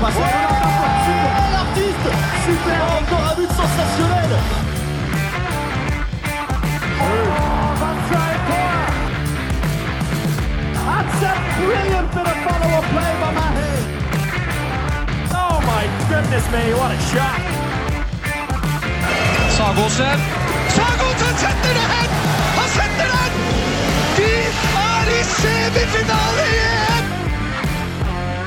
passe super, l'artiste, super, encore un but sensationnel. That's a brilliant bit of follow-up play by Mahe. Oh my goodness me, what a shot. Sagosen. Sagosen setter det hen! Han setter den! De er i semifinale igjen!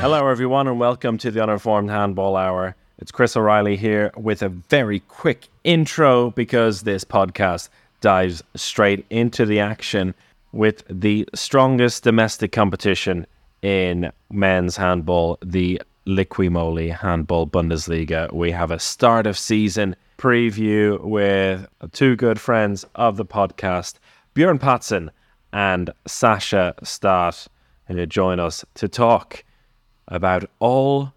Hello, everyone, and welcome to the Uninformed Handball Hour. It's Chris O'Reilly here with a very quick intro because this podcast dives straight into the action with the strongest domestic competition in men's handball, the Liqui Handball Bundesliga. We have a start of season preview with two good friends of the podcast, Björn Pazen and Sascha Staat, who join us to talk about all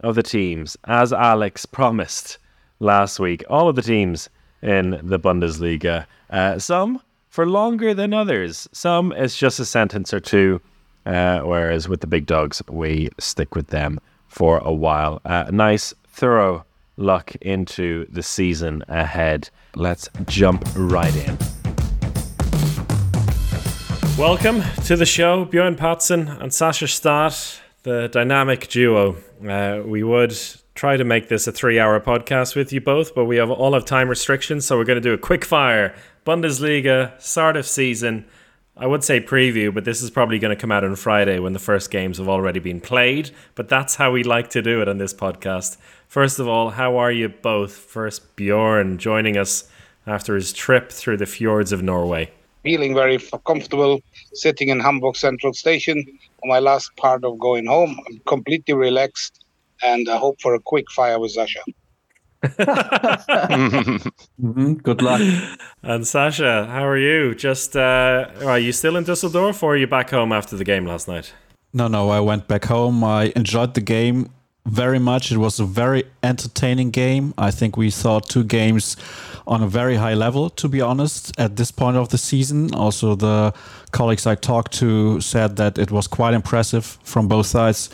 of the teams, as Alex promised last week, all of the teams in the Bundesliga. Uh, some for longer than others. Some it's just a sentence or two, uh, whereas with the big dogs, we stick with them for a while. Uh, nice, thorough look into the season ahead. Let's jump right in. Welcome to the show, Björn Pazen and Sascha Staat, the dynamic duo. Uh, we would try to make this a three hour podcast with you both, but we have all of time restrictions, so we're going to do a quick fire Bundesliga, start of season. I would say preview, but this is probably going to come out on Friday when the first games have already been played. But that's how we like to do it on this podcast. First of all, how are you both? First, Bjorn joining us after his trip through the fjords of Norway feeling very comfortable sitting in Hamburg Central Station on my last part of going home. I'm completely relaxed and I hope for a quick fire with Sascha. mm-hmm. Good luck. And Sascha, how are you? Just uh, are you still in Düsseldorf or are you back home after the game last night? No, no, I went back home. I enjoyed the game very much. It was a very entertaining game. I think we saw two games on a very high level, to be honest, at this point of the season. Also, the colleagues I talked to said that it was quite impressive from both sides.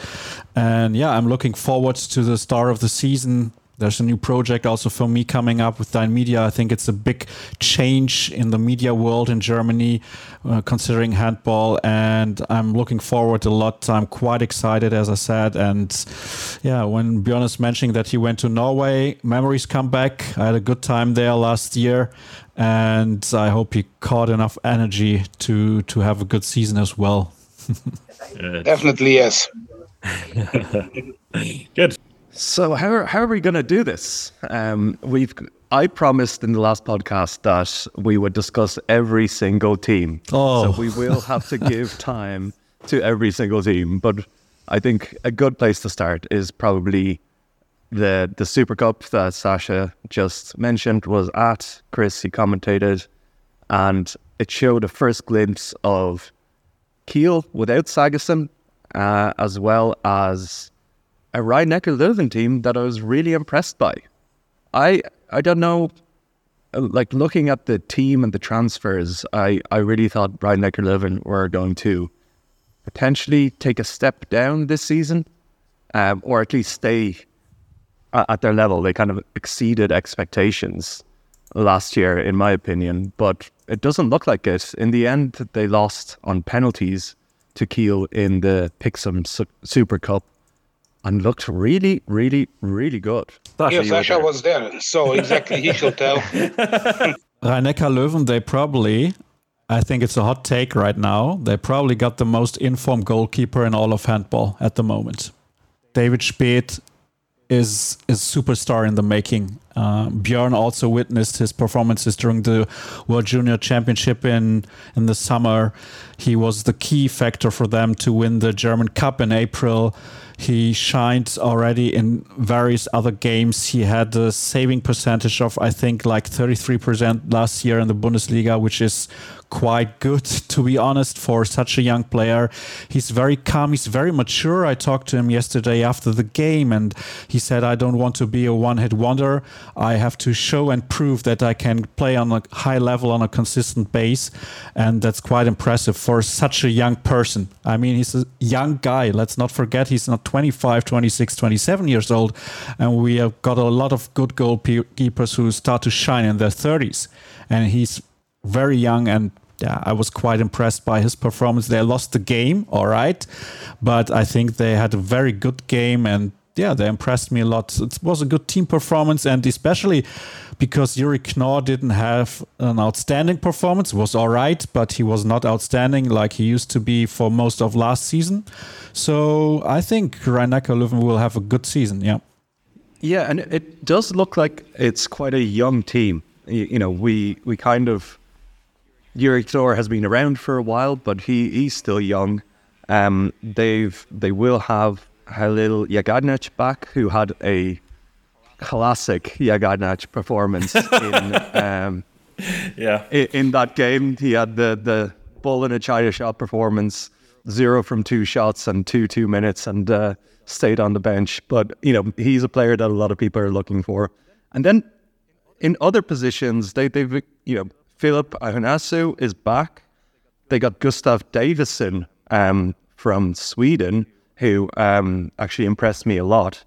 And yeah, I'm looking forward to the start of the season there's a new project also for me coming up with Dyn Media. I think it's a big change in the media world in Germany, uh, considering handball, and I'm looking forward a lot. I'm quite excited, as I said, and yeah, when Björn is mentioning that he went to Norway, memories come back. I had a good time there last year, and I hope he caught enough energy to to have a good season as well. Definitely yes. good. So how are, how are we going to do this? Um, we've I promised in the last podcast that we would discuss every single team. Oh. So we will have to give time to every single team. But I think a good place to start is probably the the Super Cup that Sascha just mentioned was at Chris. He commentated, and it showed a first glimpse of Kiel without Sagosen, uh, as well as a Rhein-Neckar Löwen team that I was really impressed by. I I don't know, like looking at the team and the transfers, I, I really thought Rhein-Neckar Löwen were going to potentially take a step down this season, um, or at least stay at, at their level. They kind of exceeded expectations last year, in my opinion, but it doesn't look like it. In the end, they lost on penalties to Kiel in the Pixum Super Cup and looked really, really, really good. Sascha, yeah, Sascha there. was there, so exactly he should tell. Rhein-Neckar Löwen, they probably, I think it's a hot take right now, they probably got the most informed goalkeeper in all of handball at the moment. David Späth is is superstar in the making. Uh, Björn also witnessed his performances during the World Junior Championship in in the summer. He was the key factor for them to win the German Cup in April. He shined already in various other games. He had a saving percentage of, I think, like 33% last year in the Bundesliga, which is quite good, to be honest, for such a young player. He's very calm, he's very mature. I talked to him yesterday after the game, and he said, I don't want to be a one hit wonder. I have to show and prove that I can play on a high level on a consistent base. And that's quite impressive for such a young person. I mean, he's a young guy. Let's not forget he's not 25, 26, 27 years old. And we have got a lot of good goalkeepers who start to shine in their 30s. And he's very young and yeah, I was quite impressed by his performance. They lost the game, all right, but I think they had a very good game and yeah, they impressed me a lot. It was a good team performance, and especially because Juri Knorr didn't have an outstanding performance. It was all right, but he was not outstanding like he used to be for most of last season. So I think Rhein-Neckar Löwen will have a good season. Yeah. Yeah, and it does look like it's quite a young team. You, you know, we we kind of Juri Knorr has been around for a while, but he he's still young. Um, they've they will have Halil Jaganjac back, who had a classic Jaganjac performance in um, yeah in, in, that game. He had the the ball in a China shot performance, zero from two shots and two two minutes, and uh, stayed on the bench. But you know he's a player that a lot of people are looking for. And then in other positions, they they've you know Filip Ahouansou is back. They got Gustav Davidsson um, from Sweden who um, actually impressed me a lot.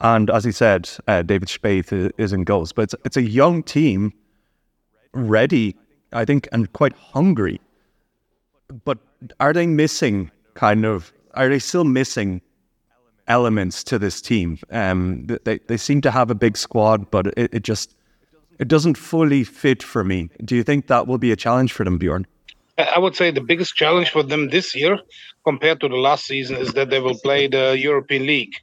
And as he said, uh, David Späth is in goals. But it's, it's a young team, ready, I think, and quite hungry. But are they missing kind of, are they still missing elements to this team? Um, they, they seem to have a big squad, but it, it just, it doesn't fully fit for me. Do you think that will be a challenge for them, Bjorn? I would say the biggest challenge for them this year, compared to the last season, is that they will play the European League.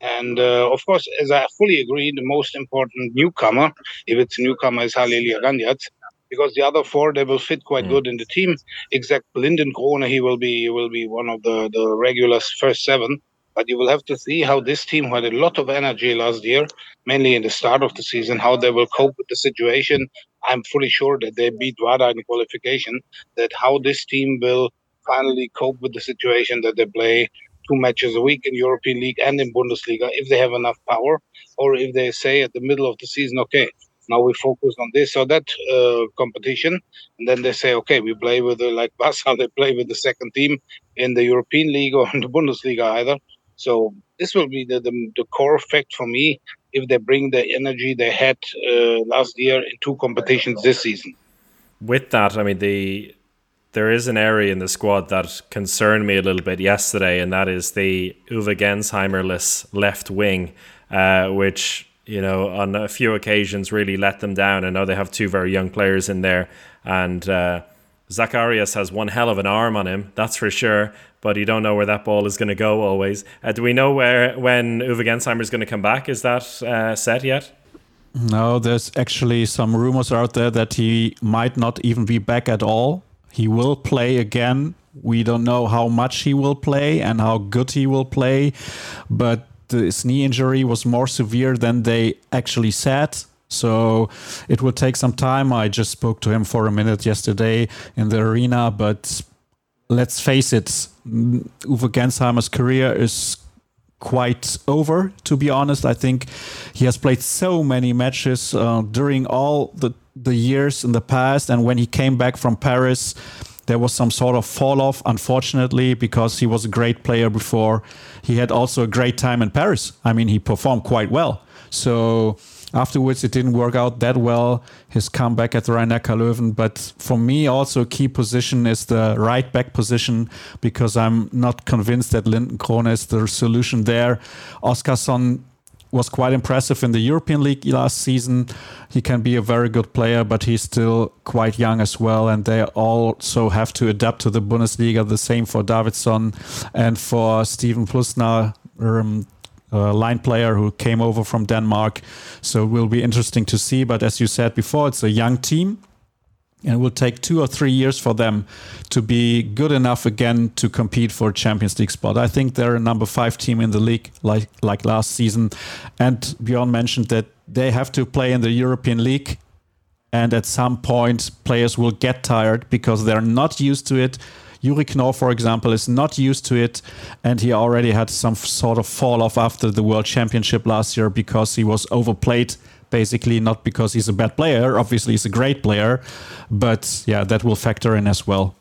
And uh, of course, as I fully agree, the most important newcomer, if it's a newcomer, is Halil Jaganjac, because the other four they will fit quite mm. good in the team. Except Linden Krone, he will be will be one of the the regulars first seven. But you will have to see how this team had a lot of energy last year, mainly in the start of the season, how they will cope with the situation. I'm fully sure that they beat Vardar in qualification, that how this team will finally cope with the situation that they play two matches a week in European League and in Bundesliga if they have enough power, or if they say at the middle of the season, okay, now we focus on this or that uh, competition, and then they say, okay, we play with the, like Basel, they play with the second team in the European League or in the Bundesliga either. So this will be the, the, the core effect for me if they bring the energy they had uh, last year in two competitions this season. With that, I mean the there is an area in the squad that concerned me a little bit yesterday, and that is the Uwe Gensheimerless left wing, uh, which you know on a few occasions really let them down. I know they have two very young players in there, and uh, Zacharias has one hell of an arm on him, that's for sure but you don't know where that ball is going to go always. Uh, do we know where when Uwe Gensheimer is going to come back? Is that uh, set yet? No, there's actually some rumors out there that he might not even be back at all. He will play again. We don't know how much he will play and how good he will play, but his knee injury was more severe than they actually said. So it will take some time. I just spoke to him for a minute yesterday in the arena, but let's face it, Uwe Gensheimer's career is quite over, to be honest. I think he has played so many matches uh, during all the, the years in the past. And when he came back from Paris, there was some sort of fall off, unfortunately, because he was a great player before. He had also a great time in Paris. I mean, he performed quite well. So Afterwards, it didn't work out that well, his comeback at the Rhein-Neckar Löwen. But for me, also a key position is the right back position because I'm not convinced that Linden Krone is the solution there. Oskarsson was quite impressive in the European League last season. He can be a very good player, but he's still quite young as well. And they also have to adapt to the Bundesliga. The same for Davidson and for Steven Plucnar. Um, line player who came over from Denmark. So it will be interesting to see. But as you said before, it's a young team. And it will take two or three years for them to be good enough again to compete for a Champions League spot. I think they're a number five team in the league, like like last season. And Bjorn mentioned that they have to play in the European League, and at some point, players will get tired because they're not used to it Juri Knorr, for example, is not used to it, and he already had some sort of fall off after the World Championship last year because he was overplayed basically not because he's a bad player. Obviously, he's a great player, but yeah, that will factor in as well.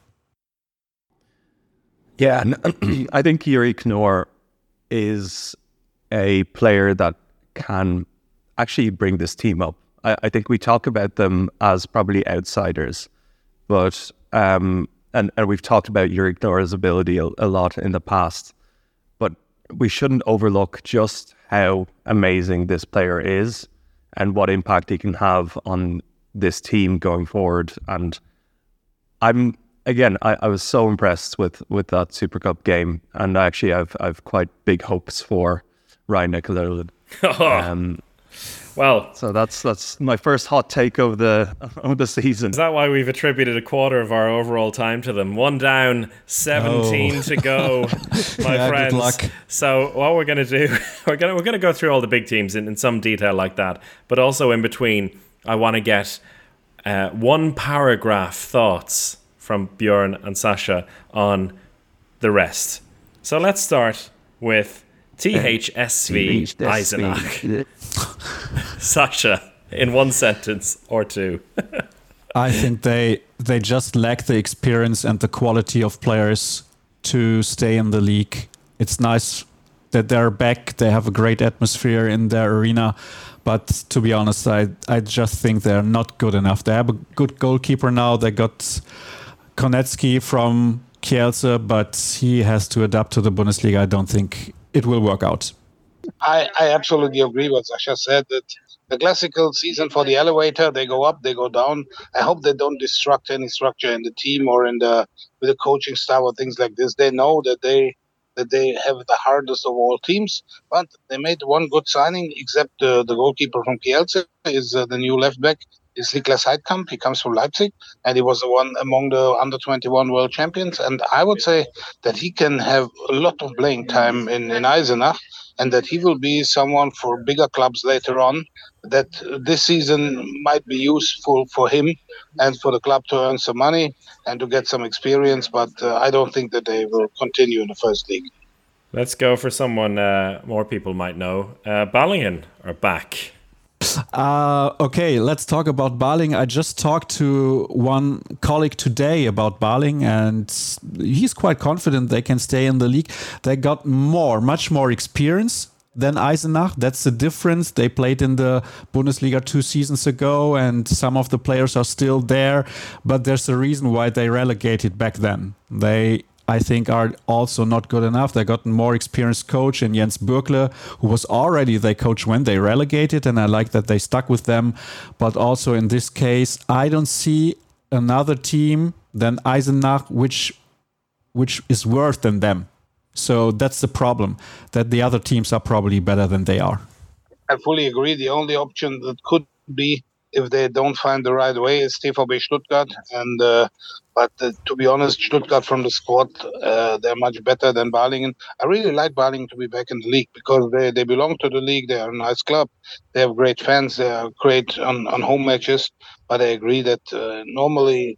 Yeah, I think Juri Knorr is a player that can actually bring this team up. I, I think we talk about them as probably outsiders, but um, and and we've talked about Knorr's ability a, a lot in the past, but we shouldn't overlook just how amazing this player is and what impact he can have on this team going forward. And I'm again, I, I was so impressed with with that Super Cup game, and actually, I've I've quite big hopes for Ryan Nicolai. um, well, so that's that's my first hot take of the of the season. Is that why we've attributed a quarter of our overall time to them? One down, seventeen oh. to go, my yeah, friends. So what we're gonna do, we're gonna we're gonna go through all the big teams in, in some detail like that, but also in between, I want to get uh, one paragraph thoughts from Bjorn and Sascha on the rest. So let's start with THSV Eisenach. Sascha, in one sentence or two. I think they they just lack the experience and the quality of players to stay in the league. It's nice that they're back. They have a great atmosphere in their arena. But to be honest, I I just think they're not good enough. They have a good goalkeeper now. They got Kornecki from Kielce, but he has to adapt to the Bundesliga. I don't think it will work out. I, I absolutely agree with Sascha said that the classical season for the elevator, they go up, they go down. I hope they don't destruct any structure in the team or in the with the coaching staff or things like this. They know that they that they have the hardest of all teams, but they made one good signing, except uh, the goalkeeper from Kielce is uh, the new left back is Niklas Heidkamp. He comes from Leipzig, and he was the one among the under 21 world champions. And I would say that he can have a lot of playing time in, in Eisenach, and that he will be someone for bigger clubs later on. That this season might be useful for him and for the club to earn some money and to get some experience. But uh, I don't think that they will continue in the first league. Let's go for someone uh, more people might know. Uh, Balingen are back. Uh, okay, let's talk about Baling. I just talked to one colleague today about Baling, and he's quite confident they can stay in the league. They got more, much more experience than Eisenach. That's the difference. They played in the Bundesliga two seasons ago, and some of the players are still there. But there's a reason why they relegated back then. They I think are also not good enough. They got a more experienced coach in Jens Bürkle, who was already their coach when they relegated, and I like that they stuck with them. But also in this case, I don't see another team than Eisenach which which is worse than them. So that's the problem that the other teams are probably better than they are. I fully agree. The only option that could be if they don't find the right way is TVB Stuttgart and uh, but uh, to be honest, Stuttgart from the squad, uh, they're much better than Balingen. I really like Balingen to be back in the league because they, they belong to the league. They are a nice club. They have great fans. They are great on, on home matches. But I agree that uh, normally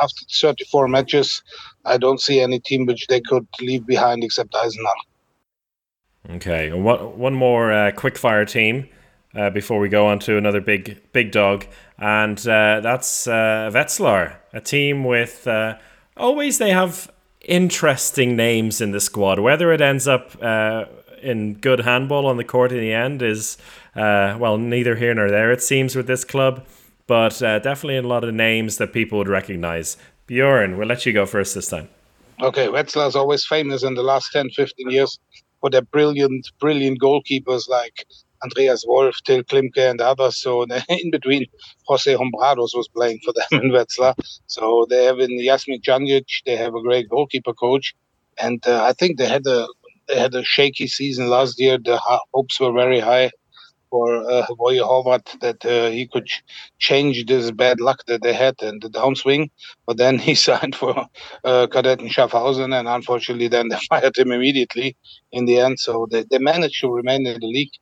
after 34 matches, I don't see any team which they could leave behind except Eisenach. Okay, one, one more uh, quick-fire team uh, before we go on to another big big dog, and uh, that's uh, Wetzlar, a team with uh, always they have interesting names in the squad. Whether it ends up uh, in good handball on the court in the end is uh, well neither here nor there. It seems with this club, but definitely a lot of names that people would recognize. Bjorn, we'll let you go first this time. Okay, Wetzlar is always famous in the last 10, 15 years for their brilliant, brilliant goalkeepers like Andreas Wolf, Till Klimpke, and others. So in between, Jose Hombrados was playing for them in Wetzlar. So they have in Jasmin Janjic, they have a great goalkeeper coach, and uh, I think they had a they had a shaky season last year. The hopes were very high for uh, Hrvoje Horvat that uh, he could change this bad luck that they had and the downswing. But then he signed for uh, Kadetten Schaffhausen, and unfortunately, then they fired him immediately in the end. So they, they managed to remain in the league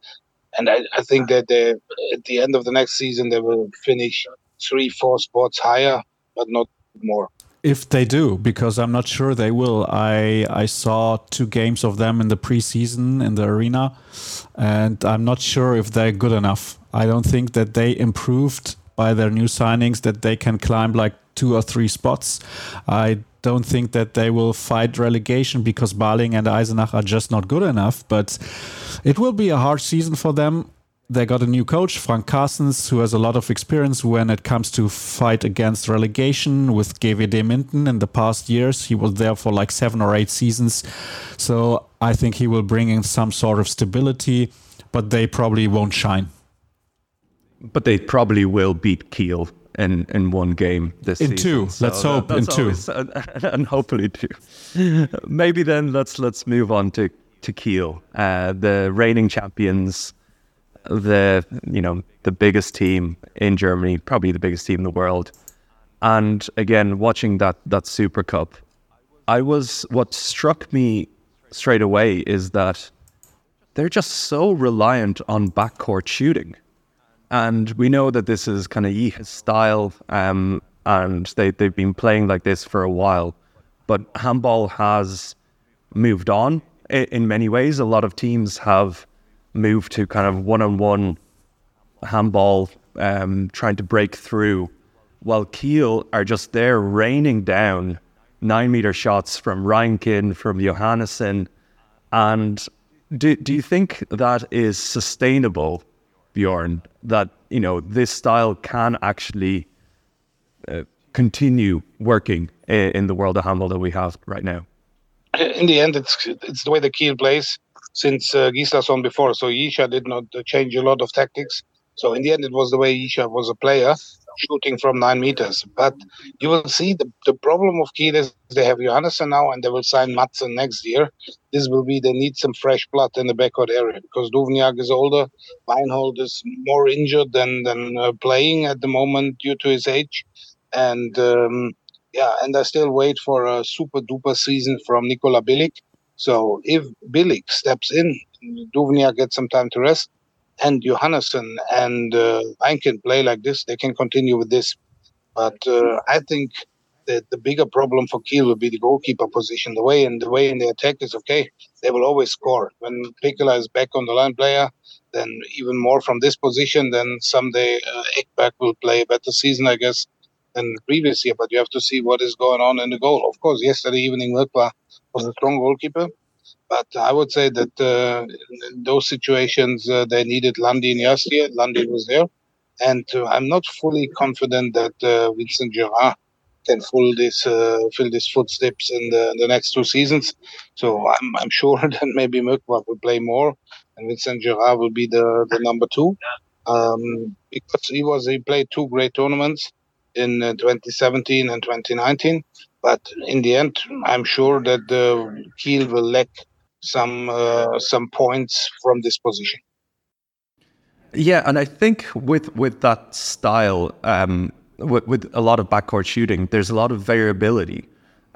and I, I think that they, at the end of the next season they will finish three, four spots higher, but not more. If they do, because I'm not sure they will. I I saw two games of them in the preseason in the arena, and I'm not sure if they're good enough. I don't think that they improved by their new signings that they can climb like two or three spots. I don't think that they will fight relegation because Baling and Eisenach are just not good enough. But it will be a hard season for them. They got a new coach, Frank Carstens, who has a lot of experience when it comes to fight against relegation with GWD Minden in the past years. He was there for like seven or eight seasons. So I think he will bring in some sort of stability, but they probably won't shine. But they probably will beat Kiel in in one game this in season. two. So let's hope in two. and, and hopefully two. Maybe then let's let's move on to to Kiel, uh, the reigning champions, the you know the biggest team in Germany, probably the biggest team in the world. And again, watching that that Super Cup, I was what struck me straight away is that they're just so reliant on backcourt shooting. And we know that this is kind of Jicha's style, um, and they, they've been playing like this for a while. But handball has moved on in many ways. A lot of teams have moved to kind of one on one handball, um, trying to break through, while Kiel are just there raining down nine meter shots from Reinkind, from Johannesson. And do, do you think that is sustainable, Bjorn? That you know this style can actually uh, continue working i- in the world of handball that we have right now? in the end, it's it's the way the Kiel plays since uh, Gislason before. So Jicha did not uh, change a lot of tactics. So in the end, it was the way Jicha was a player, shooting from nine meters. But you will see the, the problem of Kiel is they have Johannesson now, and they will sign Madsen next year. This will be they need some fresh blood in the backcourt area because Duvnjak is older, Weinhold is more injured than than uh, playing at the moment due to his age, and. Um, yeah, and I still wait for a super duper season from Nikola Bilic. So if Bilic steps in, Duvnjak gets some time to rest, and Johannesson and uh, can play like this, they can continue with this. But uh, I think that the bigger problem for Kiel will be the goalkeeper position. The way and the way in the attack is okay. They will always score. When Pekeler is back on the line player, then even more from this position, then someday uh, Ekberg will play a better season, I guess, than previous year, but you have to see what is going on in the goal. Of course, yesterday evening Mrkva was a strong goalkeeper, but I would say that uh, in those situations uh, they needed Landin yesterday. Landin was there, and uh, I'm not fully confident that uh, Vincent Gerard can fill this uh, fill these footsteps in the, in the next two seasons. So I'm I'm sure that maybe Mrkva will play more, and Vincent Gerard will be the the number two. Um, because he was he played two great tournaments in uh, 2017 and 2019. But in the end, I'm sure that uh, Kiel will lack some uh, some points from this position. Yeah, and I think with with that style, um, with, with a lot of backcourt shooting, there's a lot of variability.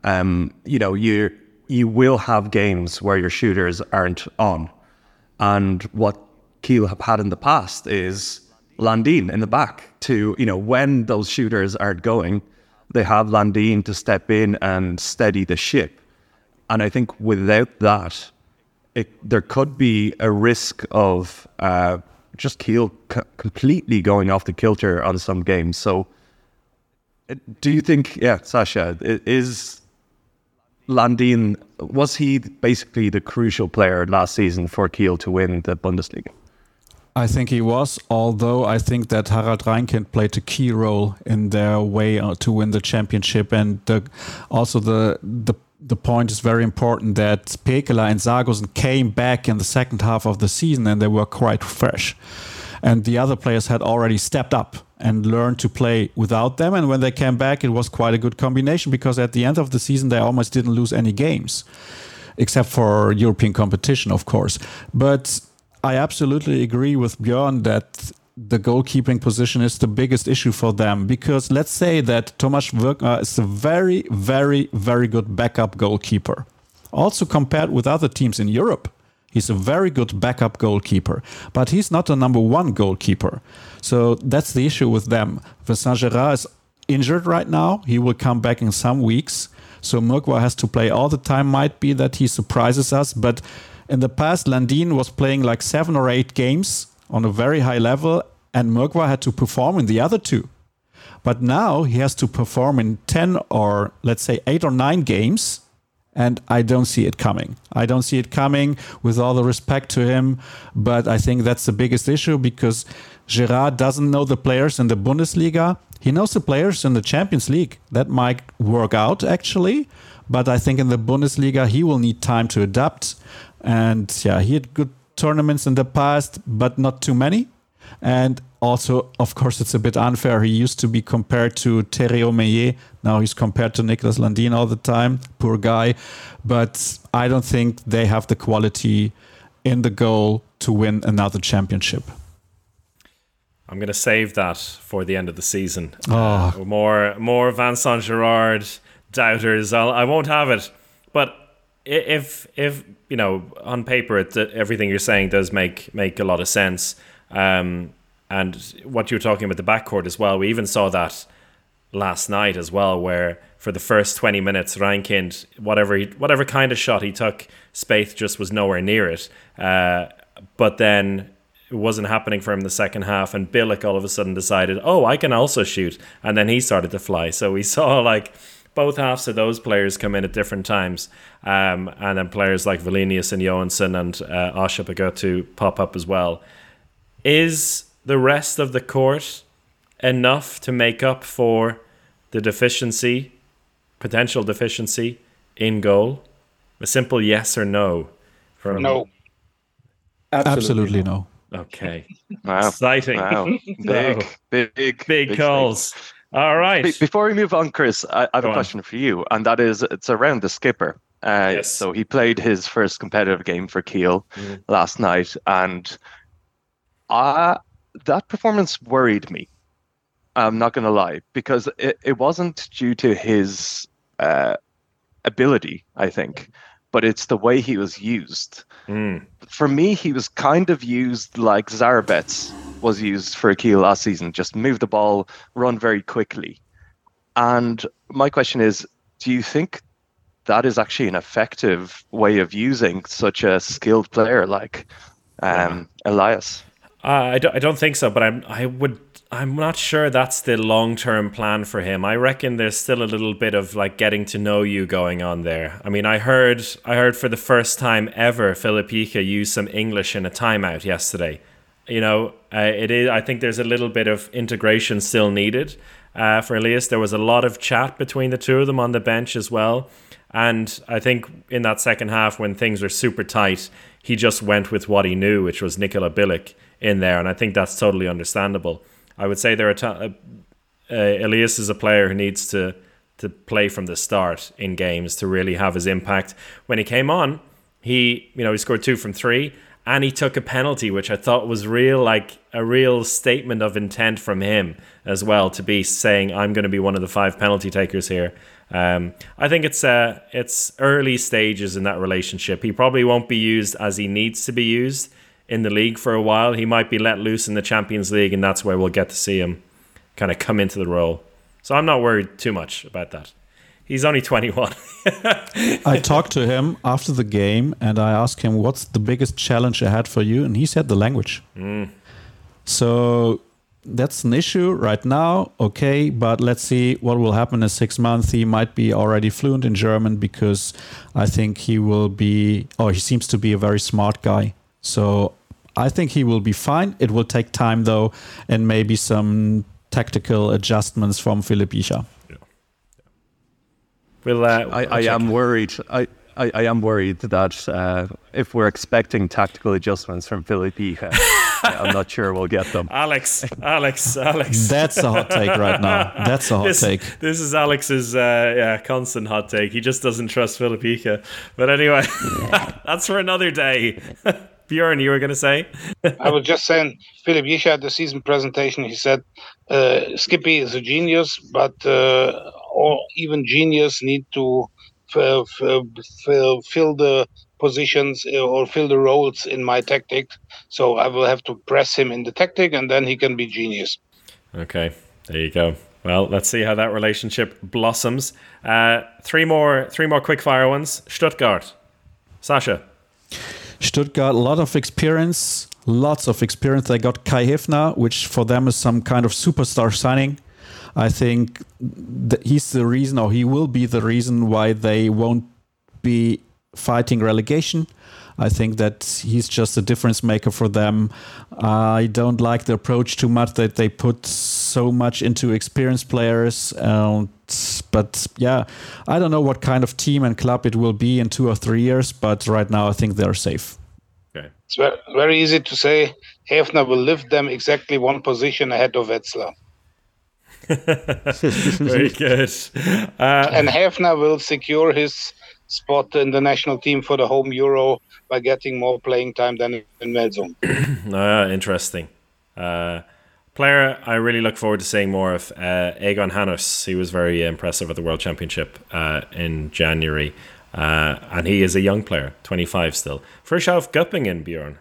Um, you know, you you will have games where your shooters aren't on, and what Kiel have had in the past is Landin in the back to you know when those shooters aren't going, they have Landin to step in and steady the ship. And I think without that, it, there could be a risk of uh, just Kiel c- completely going off the kilter on some games. So, uh, do you think, yeah, Sascha, is Landin, was he basically the crucial player last season for Kiel to win the Bundesliga? I think he was, although I think that Harald Reinkind played a key role in their way uh, to win the championship, and the, also the the the point is very important that Pekeler and Sagosen came back in the second half of the season and they were quite fresh, and the other players had already stepped up and learned to play without them, and when they came back, it was quite a good combination because at the end of the season they almost didn't lose any games, except for European competition, of course, but. I absolutely agree with Björn that the goalkeeping position is the biggest issue for them because let's say that Tomáš Mrkva uh, is a very, very, very good backup goalkeeper. Also compared with other teams in Europe, he's a very good backup goalkeeper, but he's not a number one goalkeeper. So that's the issue with them. Vincent Gerard is injured right now. He will come back in some weeks. So Mrkva has to play all the time. Might be that he surprises us, but in the past, Landin was playing like seven or eight games on a very high level, and Mrkva had to perform in the other two. But now he has to perform in 10 or let's say 8 or 9 games and I don't see it coming. I don't see it coming with all the respect to him, but I think that's the biggest issue because Gerard doesn't know the players in the Bundesliga. He knows the players in the Champions League. That might work out actually, but I think in the Bundesliga he will need time to adapt. And yeah, he had good tournaments in the past, but not too many. And also, of course, it's a bit unfair. He used to be compared to Thierry Omeyer. Now he's compared to Niklas Landin all the time. Poor guy. But I don't think they have the quality in the goal to win another championship. I'm going to save that for the end of the season. Oh. Uh, more, more Vincent Gerard doubters. I'll, I won't have it. But if, if you know, on paper, it, everything you're saying does make make a lot of sense. Um, and what you were talking about the backcourt as well, we even saw that last night as well, where for the first 20 minutes, Reinkind, whatever he, whatever kind of shot he took, Späth just was nowhere near it. Uh, but then it wasn't happening for him the second half, and Bilic all of a sudden decided, oh, I can also shoot, and then he started to fly. So we saw like both halves of those players come in at different times, um, and then players like Wallinius and Johansson and uh, Asha to pop up as well. Is the rest of the court enough to make up for the deficiency, potential deficiency in goal? A simple yes or no. From no. Absolutely, Absolutely no. Okay. Wow. Exciting. Wow. Big, no. big, big, big, calls. All right. Be- before we move on, Chris, I, I have Go a question on. for you, and that is it's around the skipper. Uh, yes. So he played his first competitive game for Kiel mm. last night, and I, that performance worried me. I'm not going to lie because it, it wasn't due to his uh, ability, I think, but it's the way he was used. Mm. For me, he was kind of used like Zarabec was used for Kiel last season. Just move the ball, run very quickly. And my question is, do you think that is actually an effective way of using such a skilled player like um. Elias? Uh, I, don't, I don't think so, but I'm, I would I'm not sure that's the long term plan for him. I reckon there's still a little bit of like getting to know you going on there. I mean, I heard I heard for the first time ever Jicha use some English in a timeout yesterday. You know, uh, it is. I think there's a little bit of integration still needed uh, for Elias. There was a lot of chat between the two of them on the bench as well. And I think in that second half, when things were super tight, he just went with what he knew, which was Nikola Bilic in there, and I think that's totally understandable. I would say there are t- uh, uh, Elias is a player who needs to to play from the start in games to really have his impact. When he came on, he you know he scored two from three, and he took a penalty, which I thought was real like a real statement of intent from him as well to be saying I'm going to be one of the five penalty takers here. Um, I think it's uh, it's early stages in that relationship. He probably won't be used as he needs to be used in the league for a while. He might be let loose in the Champions League, and that's where we'll get to see him kind of come into the role. So I'm not worried too much about that. He's only 21. I talked to him after the game and I asked him, What's the biggest challenge ahead for you? And he said the language. Mm. So that's an issue right now. Okay, but let's see what will happen in six months. He might be already fluent in German because I think he will be, or he seems to be a very smart guy. So I think he will be fine. It will take time though, and maybe some tactical adjustments from Jicha. Yeah. Well, uh, I, I am worried. I, I, I, am worried that uh, if we're expecting tactical adjustments from Filip Jicha, I'm not sure we'll get them. Alex, Alex, Alex. That's a hot take right now. That's a hot this, take. This is Alex's uh, yeah constant hot take. He just doesn't trust Filip Jicha. But anyway, that's for another day. Bjorn, you were going to say? I was just saying, Filip Jicha at the season presentation, he said, uh, Skippy is a genius, but uh, or even genius need to f- f- fill the positions uh, or fill the roles in my tactic. So I will have to press him in the tactic, and then he can be genius. Okay, there you go. Well, let's see how that relationship blossoms. Uh, three more, three more quick fire ones. Stuttgart, Sascha. Stuttgart, a lot of experience, lots of experience. They got Kai Häfner, which for them is some kind of superstar signing. I think he's the reason, or he will be the reason why they won't be fighting relegation. I think that he's just a difference maker for them. I don't like the approach too much that they put so much into experienced players. And, but yeah, I don't know what kind of team and club it will be in two or three years. But right now, I think they're safe. Okay. It's very, very easy to say Häfner will lift them exactly one position ahead of Wetzlar. very good. Uh, and Häfner will secure his spot in the national team for the home Euro by getting more playing time than in Melsung. uh, interesting. Uh, player I really look forward to seeing more of uh, Egon Hanusz. He was very impressive at the World Championship uh, in January. Uh, and he is a young player, 25 still. Frisch Auf Göppingen, Bjorn.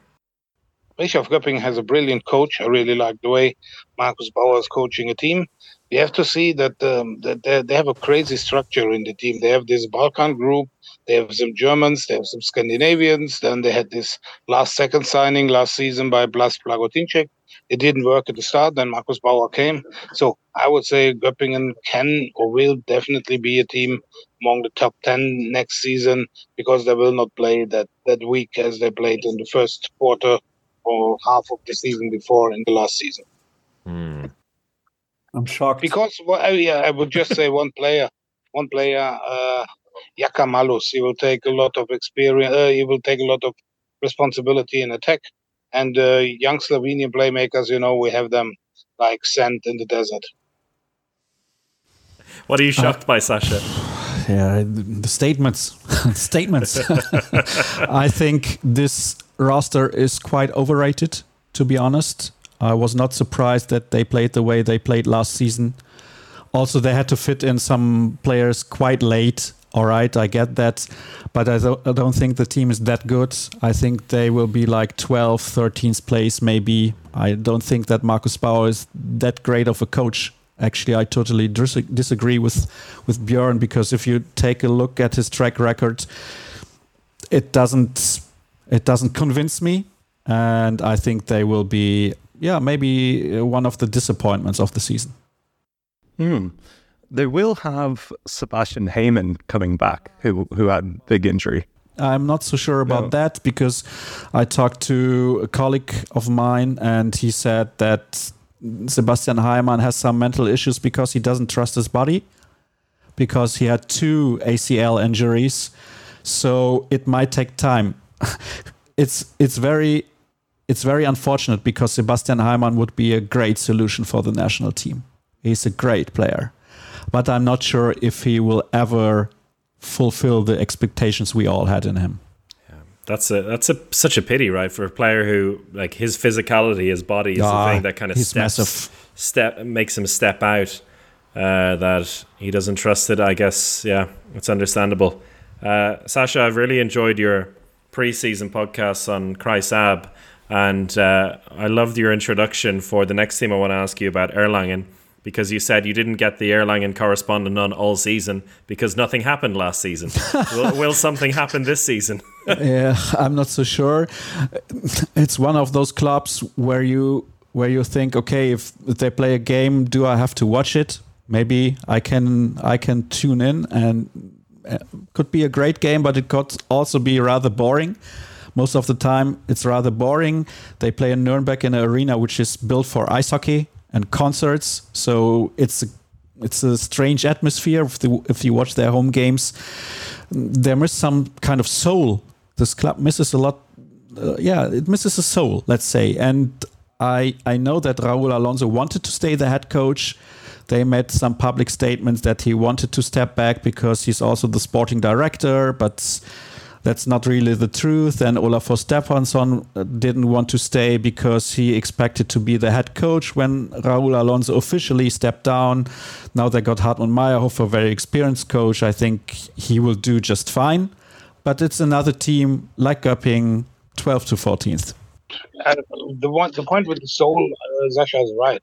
Frisch Auf Göppingen has a brilliant coach. I really like the way Markus Baur is coaching a team you have to see that, um, that they, they have a crazy structure in the team. They have this Balkan group, they have some Germans, they have some Scandinavians. Then they had this last second signing last season by Blas Blagotinšek. It didn't work at the start. Then Markus Baur came. So I would say Göppingen can or will definitely be a team among the top 10 next season because they will not play that, that week as they played in the first quarter or half of the season before in the last season. Mm. I'm shocked because well, yeah, I would just say one player, one player, uh, Jaka Malus. He will take a lot of experience. Uh, he will take a lot of responsibility in attack. And uh, young Slovenian playmakers, you know, we have them like sand in the desert. What are you shocked uh, by, Sascha? Yeah, the statements. statements. I think this roster is quite overrated, to be honest. I was not surprised that they played the way they played last season. Also, they had to fit in some players quite late. All right, I get that. But I don't, I don't think the team is that good. I think they will be like 12th, 13th place, maybe. I don't think that Markus Baur is that great of a coach. Actually, I totally dis- disagree with, with Björn because if you take a look at his track record, it doesn't it doesn't convince me and I think they will be yeah, maybe uh, one of the disappointments of the season. Hmm. They will have Sebastian Heymann coming back, who who had big injury. I'm not so sure about no. that because I talked to a colleague of mine and he said that Sebastian Heymann has some mental issues because he doesn't trust his body because he had two ACL injuries. So it might take time. it's it's very it's very unfortunate because Sebastian Heymann would be a great solution for the national team. He's a great player, but I'm not sure if he will ever fulfill the expectations we all had in him. Yeah, that's a that's a such a pity, right? For a player who like his physicality, his body is the thing that kind of steps, massive. step makes him step out. Uh, that he doesn't trust it. I guess, yeah, it's understandable. Uh, Sascha, I've really enjoyed your preseason podcasts on Kreisab. And uh, I loved your introduction for the next team I want to ask you about Erlangen because you said you didn't get the Erlangen correspondent on all season because nothing happened last season. will, will, something happen this season? yeah, I'm not so sure. It's one of those clubs where you where you think, okay, if they play a game, do I have to watch it? Maybe I can I can tune in and uh, could be a great game, but it could also be rather boring most of the time it's rather boring. They play in Nuremberg in an arena which is built for ice hockey and concerts, so it's a, it's a strange atmosphere if, the, if you watch their home games. There is some kind of soul. This club misses a lot. Uh, yeah, it misses a soul, let's say. And I I know that Raul Alonso wanted to stay the head coach. They made some public statements that he wanted to step back because he's also the sporting director, but that's not really the truth. And Olafur Stefansson uh, didn't want to stay because he expected to be the head coach when Raul Alonso officially stepped down. Now they got Hartmut a very experienced coach. I think he will do just fine. But it's another team like Göpping, 12 to 14th. Uh, the one, the point with the soul, uh, Sascha is right,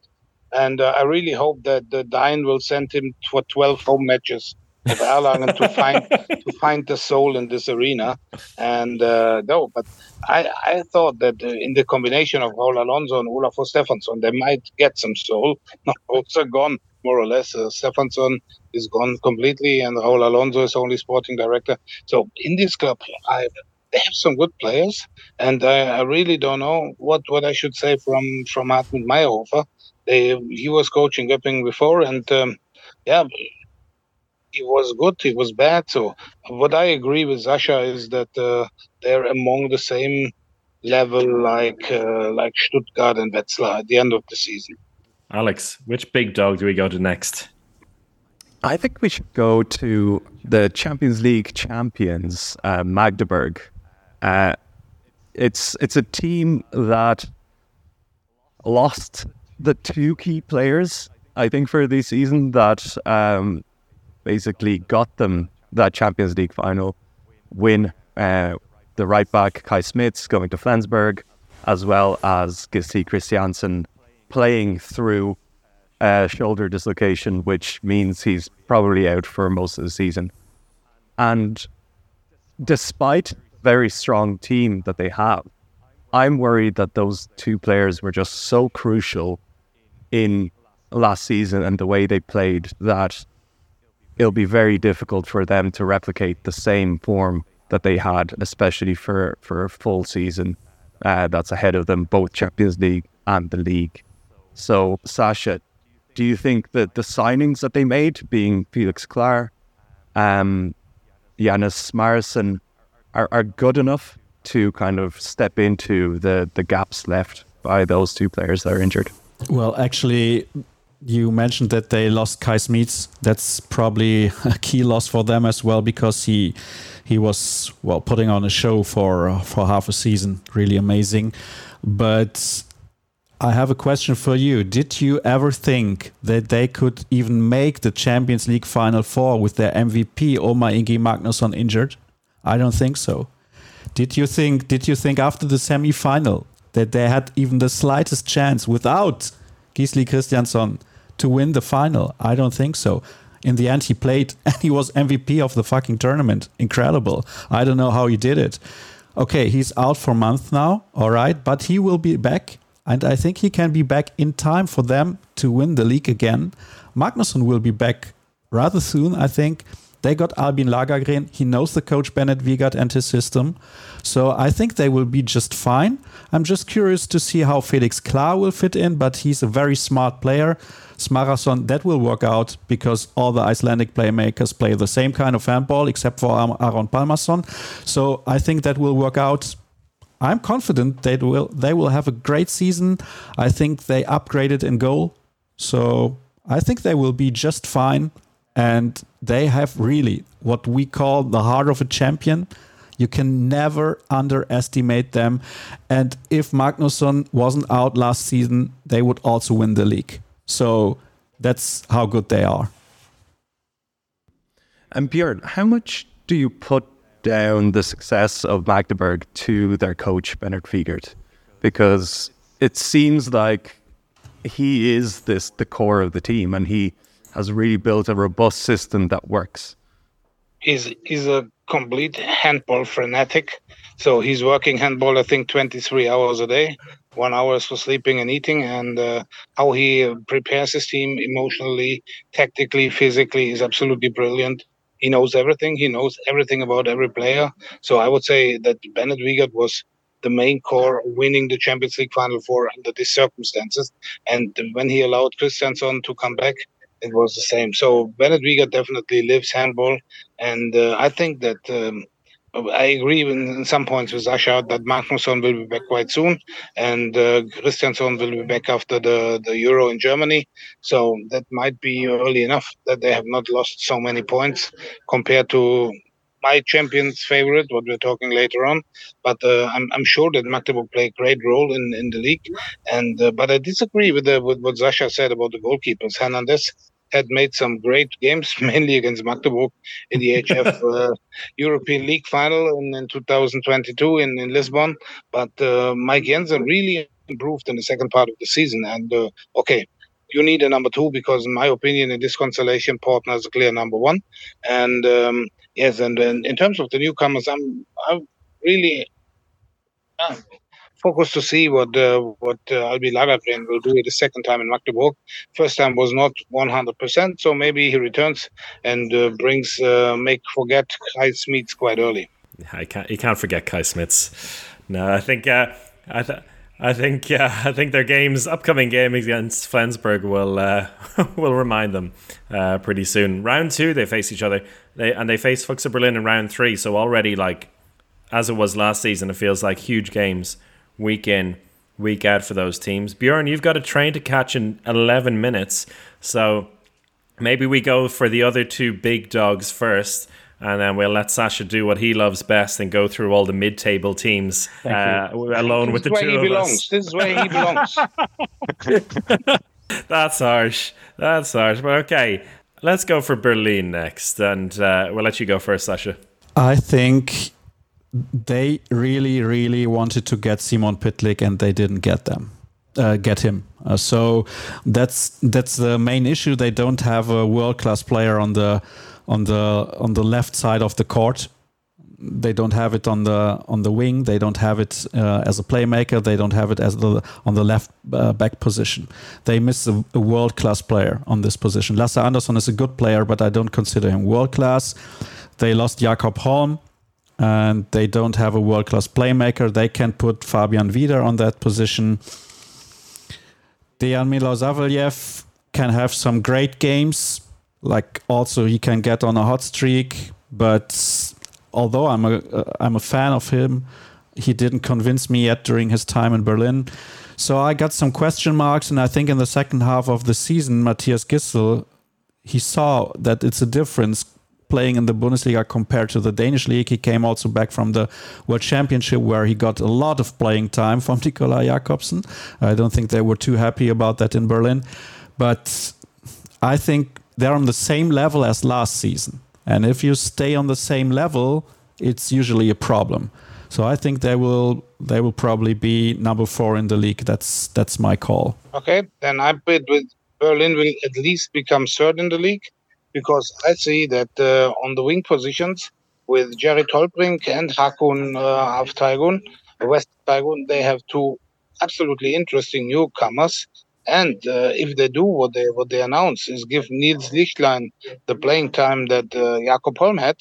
and uh, I really hope that the Dyn will send him for 12 home matches of Erlangen to find to find the soul in this arena. And uh, no, but I I thought that uh, in the combination of Raul Alonso and Olafur Stefansson, they might get some soul. Both are gone more or less. Uh, Stefansson is gone completely, and Raul Alonso is only sporting director. So in this club, I they have some good players, and I, I really don't know what, what I should say from from Hartmut Mayerhofer. They, he was coaching Göppingen before, and um, yeah, he was good, he was bad. So what I agree with Sascha is that uh, they're among the same level like uh, like Stuttgart and Wetzlar at the end of the season. Alex, which big dog do we go to next? I think we should go to the Champions League champions, uh, Magdeburg. Uh, it's it's a team that lost the two key players, I think, for this season that um, basically got them that Champions League final win. Uh, the right back Kay Smits going to Flensburg, as well as Gísli Kristjánsson playing through a shoulder dislocation, which means he's probably out for most of the season. And despite very strong team that they have, I'm worried that those two players were just so crucial in last season and the way they played that it'll be very difficult for them to replicate the same form that they had, especially for, for a full season uh, that's ahead of them, both Champions League and the league. So, Sascha, do you think that the signings that they made, being Felix Claar, um, Janus Smárason, are, are good enough to kind of step into the, the gaps left by those two players that are injured? Well, actually, you mentioned that they lost Kay Smits. That's probably a key loss for them as well because he he was well putting on a show for for half a season, really amazing. But I have a question for you. Did you ever think that they could even make the Champions League Final Four with their MVP Omar Ingi Magnusson injured? I don't think so. Did you think? Did you think after the semi-final that they had even the slightest chance without Gísli Kristjánsson to win the final? I don't think so. In the end, he played and he was MVP of the fucking tournament. Incredible. I don't know how he did it. Okay, he's out for a month now, all right, but he will be back. And I think he can be back in time for them to win the league again. Magnusson will be back rather soon, I think. They got Albin Lagergren. He knows the coach Bennet Wiegert and his system. So I think they will be just fine. I'm just curious to see how Felix Claar will fit in, but he's a very smart player. Smárason, that will work out because all the Icelandic playmakers play the same kind of handball except for Aron Pálmarsson. So I think that will work out. I'm confident they will they will have a great season. I think they upgraded in goal. So I think they will be just fine and they have really what we call the heart of a champion. You can never underestimate them. And if Magnusson wasn't out last season, they would also win the league. So that's how good they are. And Björn, how much do you put down the success of Magdeburg to their coach, Bernard Wiegert? Because it seems like he is this the core of the team and he has really built a robust system that works. He's he's a complete handball fanatic. So he's working handball, I think, 23 hours a day, one hour for sleeping and eating. And uh, how he prepares his team emotionally, tactically, physically is absolutely brilliant. He knows everything. He knows everything about every player. So I would say that Bennet Wiegert was the main core winning the Champions League Final Four under these circumstances. And when he allowed Kristjánsson to come back, it was the same. So Wiegert definitely lives handball, and uh, I think that um, I agree in, in, some points with Sascha that Magnusson will be back quite soon, and uh, Kristjánsson will be back after the, the Euro in Germany. So that might be early enough that they have not lost so many points compared to my champion's favorite, what we're talking later on. But uh, I'm, I'm sure that Magdeburg play a great role in, in the league. And uh, but I disagree with, the, with what Sascha said about the goalkeepers. Hernandez had made some great games, mainly against Magdeburg in the EHF uh, European League final in, in 2022 in, in Lisbon. But uh, Mike Jensen really improved in the second part of the season. And uh, okay, you need a number two because, in my opinion, in this constellation, Portner is a clear number one. And um, yes, and, and, in terms of the newcomers, I'm I'm really uh, focused to see what uh, what uh, Albi Lagergren will do the second time in Magdeburg. First time was not 100%, so maybe he returns and uh, brings uh, make forget Kay Smits quite early. I can't you can't forget Kay Smits. No, I think uh, I th- I think yeah, I think their games, upcoming game against Flensburg, will uh, will remind them uh, pretty soon. Round two, they face each other, they and they face Füchse Berlin in round three. So already, like as it was last season, it feels like huge games week in, week out for those teams. Björn, you've got a train to catch in eleven minutes, so maybe we go for the other two big dogs first and then we'll let Sascha do what he loves best and go through all the mid-table teams uh, alone this with the two of belongs. us. This is where he belongs. That's harsh. That's harsh. But okay, let's go for Berlin next, and uh, we'll let you go first, Sascha. I think they really, really wanted to get Simon Pytlick, and they didn't get them. Uh, get him. Uh, so that's that's the main issue. They don't have a world class player on the on the on the left side of the court. They don't have it on the on the wing. They don't have it uh, as a playmaker. They don't have it as the on the left uh, back position. They miss a, a world class player on this position. Lasse Andersson is a good player, but I don't consider him world class. They lost Jakob Holm, and they don't have a world class playmaker. They can put Fabian Wiede on that position. Dejan Milosavljev can have some great games, like also he can get on a hot streak but although i'm a uh, am a fan of him he didn't convince me yet during his time in berlin so i got some question marks and i think in the second half of the season mathias gidsel he saw that it's a difference playing in the bundesliga compared to the danish league he came also back from the world championship where he got a lot of playing time from nikolaj jacobsen i don't think they were too happy about that in berlin but i think they're on the same level as last season. And if you stay on the same level, it's usually a problem. So I think they will they will probably be number four in the league. That's that's my call. Okay, then I bet with Berlin will at least become third in the league because I see that uh, on the wing positions with Jerry Tollbring and Hakun uh, Aftaigun, West Taigun, they have two absolutely interesting newcomers and uh, if they do what they what they announce is give Nils Lichtlein the playing time that uh, Jakob Holm had,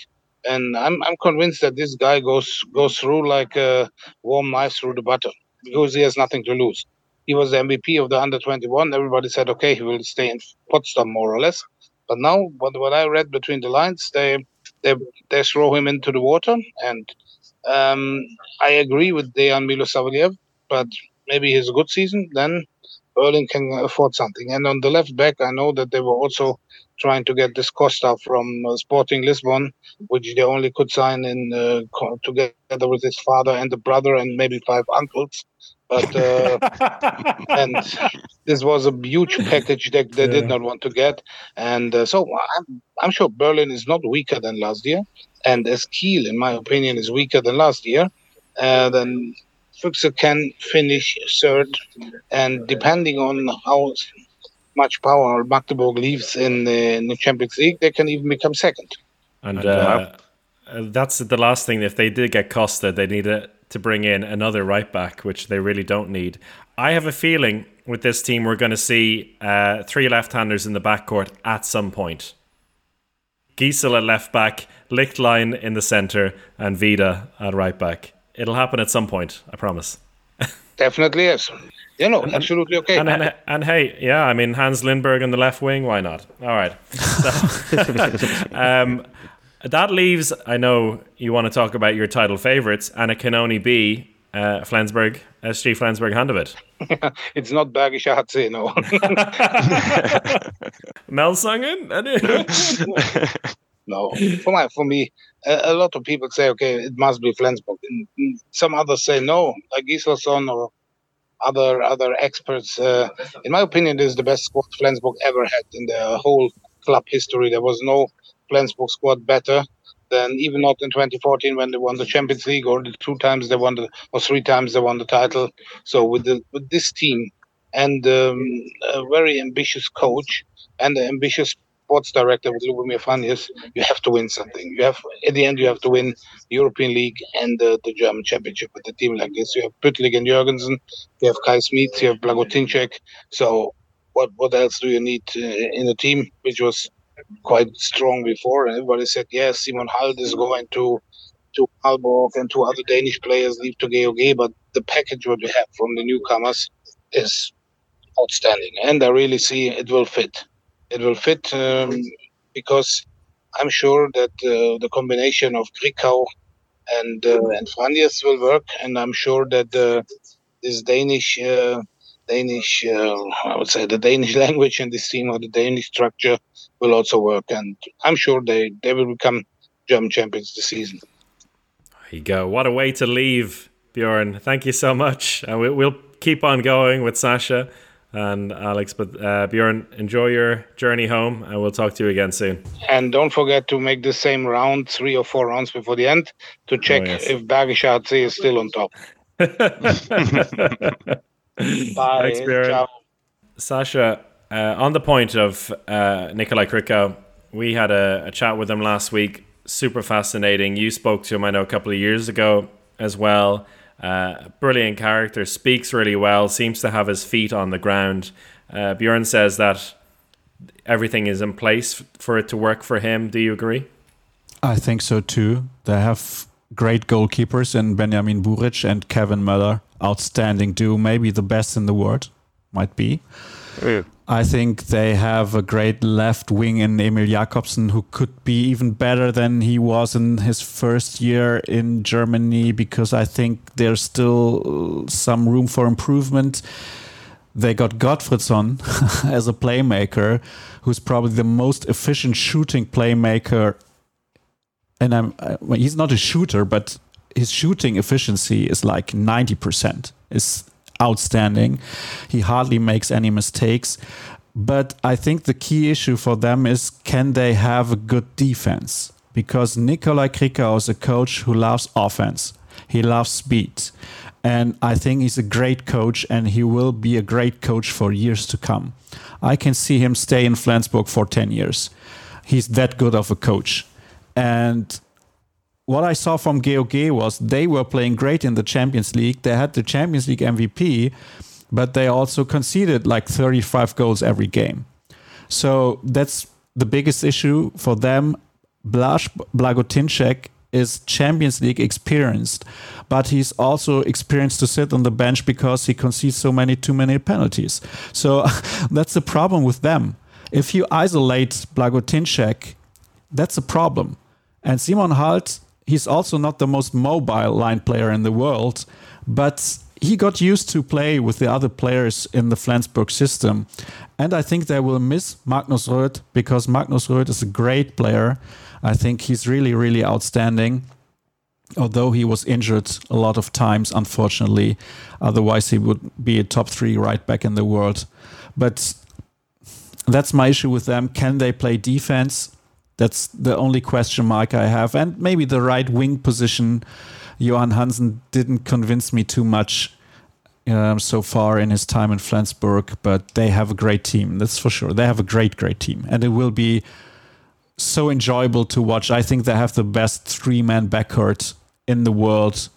and I'm I'm convinced that this guy goes goes through like a warm knife through the butter because he has nothing to lose. He was the MVP of the under 21. Everybody said, okay, he will stay in Potsdam more or less. But now, what what I read between the lines, they they they throw him into the water, and um, I agree with Dejan Milosavljev, but maybe he's a good season, then Erling can afford something. And on the left back, I know that they were also trying to get this Costa from uh, Sporting Lisbon, which they only could sign in uh, together with his father and the brother and maybe five uncles. But uh, and this was a huge package that they yeah. did not want to get, and uh, so I'm I'm sure Berlin is not weaker than last year, and as Kiel, in my opinion, is weaker than last year, uh, then Füchse can finish third, and depending on how much power Magdeburg leaves in the, in the Champions League, they can even become second. And, and uh, uh, that's the last thing. If they did get Costa, they need to, to bring in another right back, which they really don't need. I have a feeling with this team, we're going to see uh, three left-handers in the backcourt at some point. Gidsel at left back, Lichtlein in the centre, and Wiede at right back. It'll happen at some point. I promise. Definitely yes. You know, and, absolutely okay. And, and, and, hey, yeah, I mean Hans Lindberg on the left wing. Why not? All right. So, um, that leaves. I know you want to talk about your title favorites, and it can only be uh, Flensburg, SG Flensburg Handewitt. it's not Bergische HC, no. Melsungen? no, for my for me, a, a, lot of people say, okay, it must be Flensburg. And some others say no, like Gislason or other other experts. Uh, in my opinion, this is the best squad Flensburg ever had in the whole club history. There was no Flensburg squad better than even not in 2014 when they won the Champions League or the two times they won the or three times they won the title. So with the with this team, and um, a very ambitious coach and an ambitious sports director with Ljubomir Vranjes, you have to win something. You have at the end you have to win the European League and the, the German Championship with a team like this. You have Pytlick and Jorgensen, you have Kay Smits, you have Blagotinšek. So what what else do you need uh, in a team which was quite strong before? And everybody said yes, Simon Hald is going to to Aalborg and two other Danish players leave to GOG, but the package what we have from the newcomers is outstanding, and I really see it will fit. It will fit um, because I'm sure that uh, the combination of Krickau and uh, and Vranjes will work, and I'm sure that uh, this Danish. Uh, Danish, uh, I would say the Danish language and the team or the Danish structure will also work, and I'm sure they, they will become German champions this season. There you go. What a way to leave, Björn. Thank you so much. Uh, we, will keep on going with Sascha and Alex. But uh, Björn, enjoy your journey home, and we'll talk to you again soon. And don't forget to make the same round, three or four rounds before the end, to check oh, yes. if Bergische is still on top. Bye. Thanks, Björn. Ciao. Sascha, uh, on the point of uh, Nikolai Krickau, we had a, a chat with him last week super fascinating. You spoke to him, I know, a couple of years ago as well. Uh, brilliant character, speaks really well, seems to have his feet on the ground. Uh, Björn says that everything is in place for it to work for him. Do you agree? I think so too. They have great goalkeepers in Benjamin Buric and Kevin Möller. Outstanding duo, maybe the best in the world, might be. I think they have a great left wing in Emil Jakobsen who could be even better than he was in his first year in Germany because I think there's still uh, some room for improvement. They got Gottfridsson as a playmaker, who's probably the most efficient shooting playmaker. And I'm, well, he's not a shooter, but his shooting efficiency is like 90%. Is outstanding. He hardly makes any mistakes. But I think the key issue for them is can they have a good defense? Because Nikolai Krickau is a coach who loves offense. He loves speed. And I think he's a great coach and he will be a great coach for years to come. I can see him stay in Flensburg for 10 years. He's that good of a coach. And what I saw from GOG was they were playing great in the Champions League. They had the Champions League MVP, but they also conceded like 35 goals every game. So that's the biggest issue for them. Blaž Blagotinšek is Champions League experienced, but he's also experienced to sit on the bench because he concedes so many too many penalties. So that's the problem with them. If you isolate Blagotinšek, that's a problem. And Simon Hald he's also not the most mobile line player in the world, but he got used to play with the other players in the Flensburg system. And I think they will miss Magnus Rød because Magnus Rød is a great player. I think he's really, really outstanding. Although he was injured a lot of times, unfortunately. Otherwise, he would be a top three right back in the world. But that's my issue with them. Can they play defense? That's the only question mark I have. And maybe the right wing position. Johan Hansen didn't convince me too much um, so far in his time in Flensburg, but they have a great team. That's for sure. They have a great, great team. And it will be so enjoyable to watch. I think they have the best three man backcourt in the world.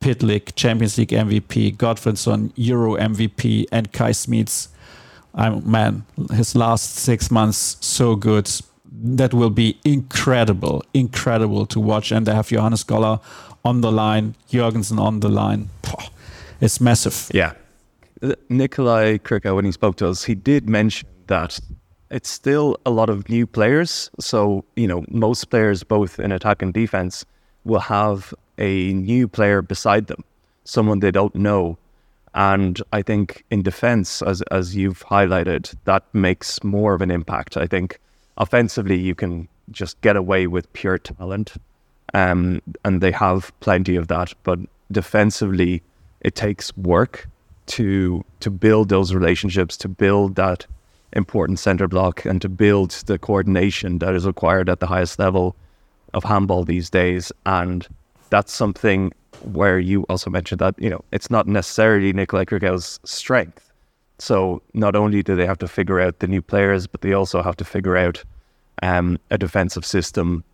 Pytlick, Champions League MVP, Gottfridsson, Euro MVP, and Kay Smits. I'm man, his last six months so good that will be incredible, incredible to watch. And they have Johannes Golla on the line, Jorgensen on the line. It's massive. Yeah. Nikolai Krickau, when he spoke to us, he did mention that it's still a lot of new players. So, you know, most players, both in attack and defense, will have a new player beside them, someone they don't know. And I think in defense, as as you've highlighted, that makes more of an impact. I think offensively, you can just get away with pure talent, um, and they have plenty of that. But defensively, it takes work to to build those relationships, to build that important center block, and to build the coordination that is required at the highest level of handball these days. And that's something where you also mentioned that you know it's not necessarily Nikolai Krickau's strength. So not only do they have to figure out the new players, but they also have to figure out um, a defensive system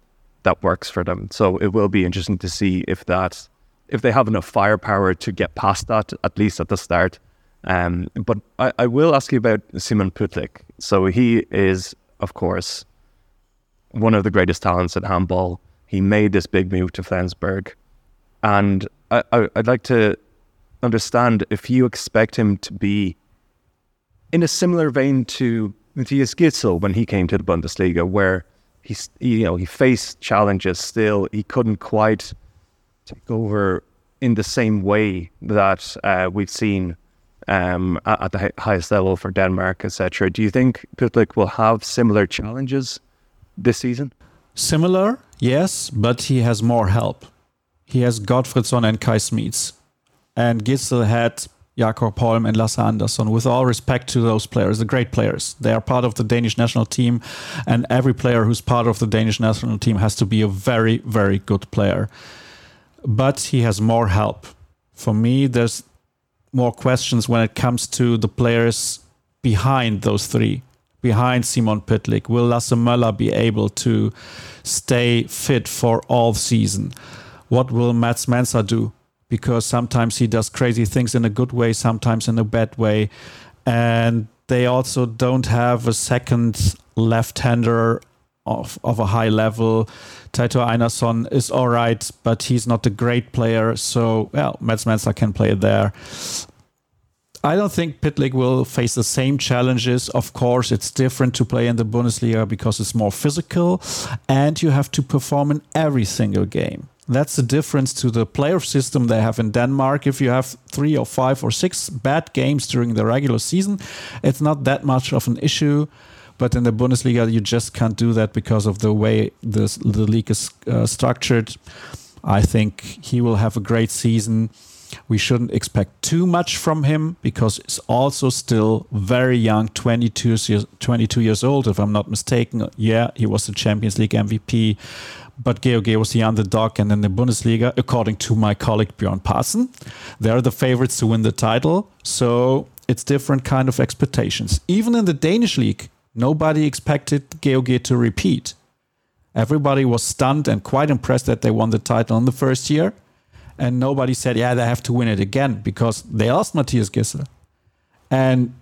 that works for them. So it will be interesting to see if that if they have enough firepower to get past that, at least at the start. Um, but I, I will ask you about Simon Pytlick. So he is, of course, one of the greatest talents at handball. He made this big move to Flensburg. And I, I, I'd like to understand if you expect him to be in a similar vein to Mathias Gidsel when he came to the Bundesliga, where he's you know he faced challenges still he couldn't quite take over in the same way that uh, we've seen um, at, the highest level for Denmark, etc. Do you think Pytlick will have similar challenges this season? Similar, yes, but he has more help. He has Gottfridsson and Kay Smits. And Gidsel had Jakob Holm and Lasse Andersson. With all respect to those players, the great players, they are part of the Danish national team, and every player who's part of the Danish national team has to be a very, very good player. But he has more help. For me, there's more questions when it comes to the players behind those three, behind Simon Pytlick. Will Lasse Möller be able to stay fit for all season? What will Mads Mensah do? Because sometimes he does crazy things in a good way, sometimes in a bad way. And they also don't have a second left hander of, of a high level. Teitur Einarsson is all right, but he's not a great player. So, well, Mads Mensah can play there. I don't think Pytlick will face the same challenges. Of course, it's different to play in the Bundesliga because it's more physical and you have to perform in every single game. That's the difference to the playoff system they have in Denmark. If you have three or five or six bad games during the regular season, it's not that much of an issue. But in the Bundesliga, you just can't do that because of the way the, the league is uh, structured. I think he will have a great season. We shouldn't expect too much from him because he's also still very young 22 years, 22 years old, if I'm not mistaken. Yeah, he was the Champions League MVP but GOG was the underdog. And in the Bundesliga, according to my colleague Björn Pazen, they're the favorites to win the title. So it's different kind of expectations. Even in the Danish league, nobody expected GOG to repeat. Everybody was stunned and quite impressed that they won the title in the first year. And nobody said, yeah, they have to win it again because they lost Mathias Gidsel. And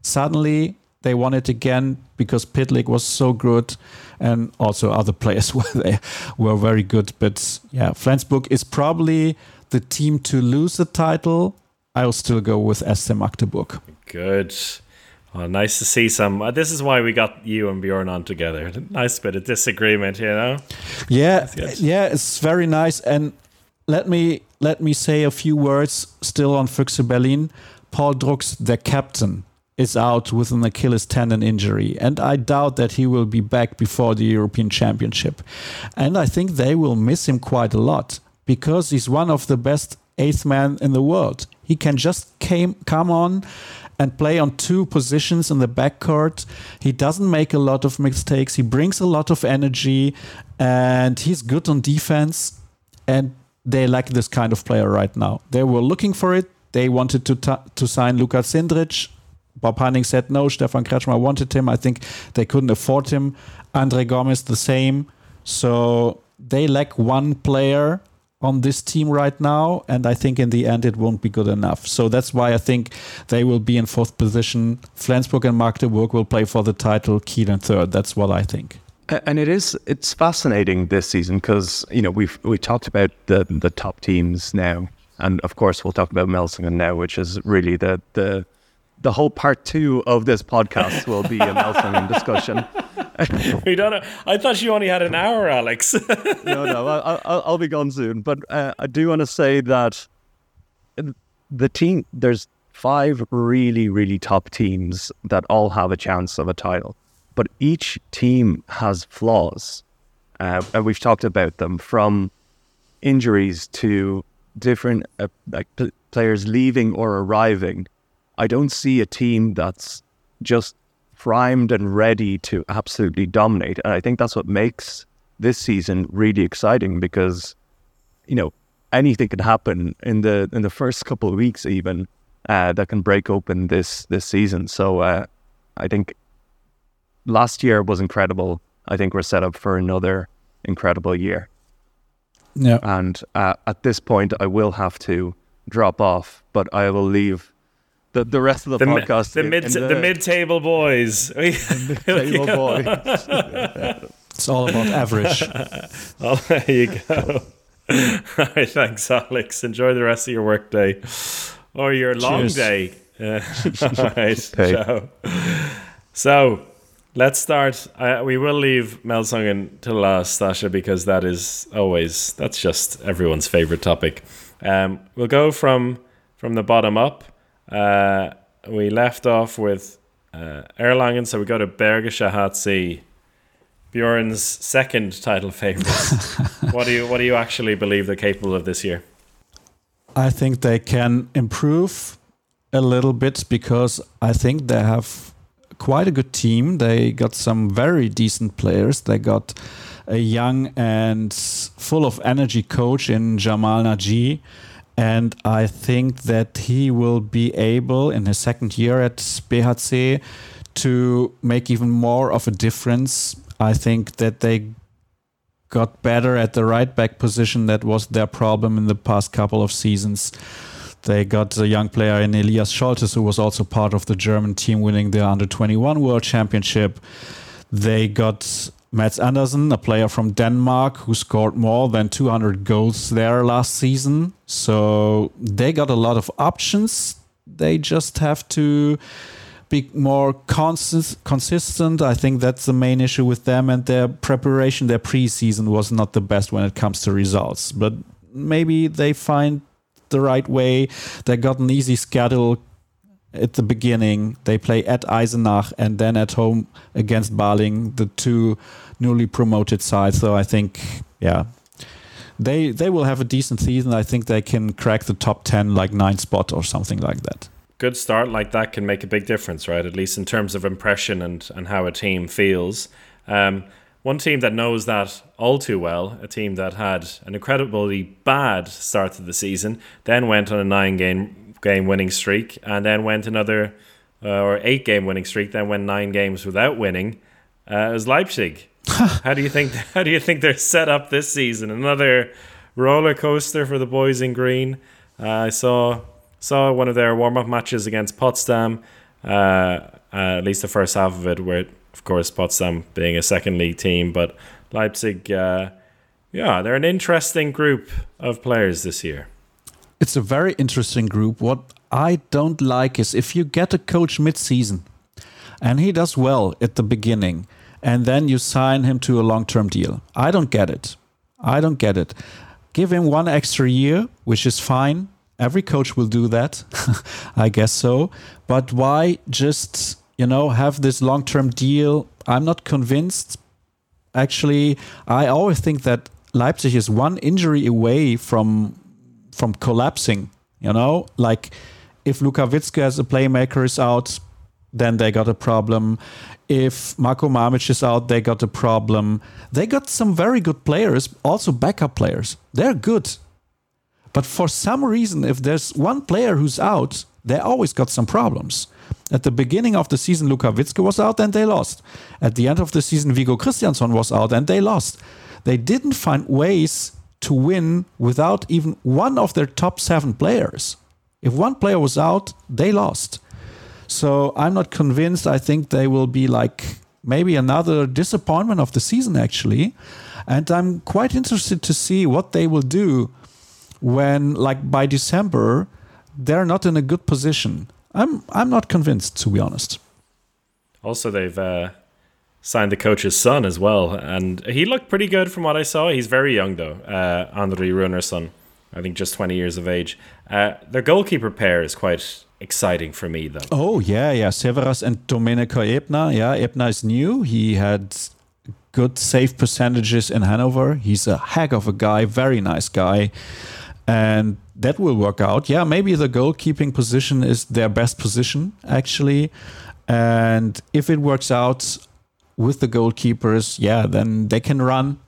suddenly they won it again because Pytlick was so good, and also other players were they were very good. But yeah, Flensburg is probably the team to lose the title. I'll still go with SC Magdeburg. Good. Well, nice to see some. Uh, this is why we got you and Björn on together. Nice bit of disagreement, you know. Yeah, yeah, it's very nice. And let me let me say a few words still on Füchse Berlin. Paul Drux, the captain, is out with an Achilles tendon injury, and I doubt that he will be back before the European Championship. And I think they will miss him quite a lot because he's one of the best eighth men in the world. He can just came, come on and play on two positions in the backcourt. He doesn't make a lot of mistakes. He brings a lot of energy, and he's good on defense. And they lack this kind of player right now. They were looking for it. They wanted to to sign Luka Cindric Bob Hanning said no. Stefan Kretzschmar wanted him. I think they couldn't afford him. Andre Gomes the same. So they lack one player on this team right now, and I think in the end it won't be good enough. So that's why I think they will be in fourth position. Flensburg and Magdeburg will play for the title. Kiel in third. That's what I think. And it is it's fascinating this season because you know we've we talked about the the top teams now, and of course we'll talk about Melsungen now, which is really the the the whole part two of this podcast will be a Melsungen discussion. we don't. Know. I thought you only had an hour, Alex. no, no, I, will I'll be gone soon. But uh, I do want to say that the team there's five really, really top teams that all have a chance of a title, but each team has flaws, uh, and we've talked about them from injuries to different uh, like players leaving or arriving I don't see a team that's just primed and ready to absolutely dominate. And I think that's what makes this season really exciting because, you know, anything can happen in the in the first couple of weeks even. uh, that can break open this this season. So uh, I think last year was incredible. I think we're set up for another incredible year. Yeah. And uh, at this point, I will have to drop off, but I will leave the, the rest of the, The, podcast. the mid in the mid table boys. table boy. It's all about average. Oh, there you go. All right, thanks, Alex. Enjoy the rest of your work day or your long Cheers. day. Uh, all right, Okay. ciao. So let's start. Uh, we will leave Melsungen to last, Sascha, because that is always that's just everyone's favorite topic. Um, we'll go from from the bottom up. Uh, we left off with uh, Erlangen, so we go to Bergische HC. Björn's second title favorite. what do you what do you actually believe they're capable of this year? I think they can improve a little bit because I think they have quite a good team. They got some very decent players. They got a young and full of energy coach in Jamal Naji. And I think that he will be able in his second year at BHC to make even more of a difference. I think that they got better at the right back position. That was their problem in the past couple of seasons. They got a young player in Elias Scholtes, who was also part of the German team winning the under 21 World Championship. They got Mats Andersen, a player from Denmark who scored more than 200 goals there last season. So they got a lot of options. They just have to be more consist- consistent. I think that's the main issue with them and their preparation. Their preseason was not the best when it comes to results, but maybe they find the right way. They got an easy schedule at the beginning. They play at Eisenach and then at home against Baling, the two newly promoted sides. So I think, yeah, they they will have a decent season. I think they can crack the top ten, like nine spot or something like that. Good start like that can make a big difference, right? At least in terms of impression and and how a team feels. Um, one team that knows that all too well, a team that had an incredibly bad start to the season, then went on a nine game game winning streak, and then went another uh, or eight game winning streak, then went nine games without winning. Uh, is Leipzig. how do you think? How do you think they're set up this season? Another roller coaster for the boys in green. Uh, I saw saw one of their warm up matches against Potsdam. Uh, uh, at least the first half of it, where of course Potsdam being a second league team, but Leipzig, uh, yeah, they're an interesting group of players this year. It's a very interesting group. What I don't like is if you get a coach mid-season and he does well at the beginning and then you sign him to a long-term deal. I don't get it. I don't get it. Give him one extra year, which is fine. Every coach will do that. I guess so. But why just, you know, have this long-term deal? I'm not convinced actually I always think that Leipzig is one injury away from from collapsing. You know, like if Luca Witzke as a playmaker is out, then they got a problem. If Marko Mamic is out, they got a problem. They got some very good players, also backup players. They're good. But for some reason, if there's one player who's out, they always got some problems. At the beginning of the season, Luca Witzke was out and they lost. At the end of the season, Viggó Kristjánsson was out and they lost. They didn't find ways to win without even one of their top seven players. If one player was out, they lost. So I'm not convinced. I think they will be like maybe another disappointment of the season, actually. And I'm quite interested to see what they will do when, like, by December, they're not in a good position. I'm I'm not convinced, to be honest. Also, they've uh, signed the coach's son as well, and he looked pretty good from what I saw. He's very young though, uh, Andri Rúnarsson, I think just twenty years of age. Uh, their goalkeeper pair is quite exciting for me though. Oh yeah, yeah. Sæverås and Domenico Ebner. Yeah, Ebner is new. He had good save percentages in Hanover. He's a heck of a guy, very nice guy. And that will work out. Yeah, maybe the goalkeeping position is their best position, actually. And if it works out with the goalkeepers, yeah, then they can run.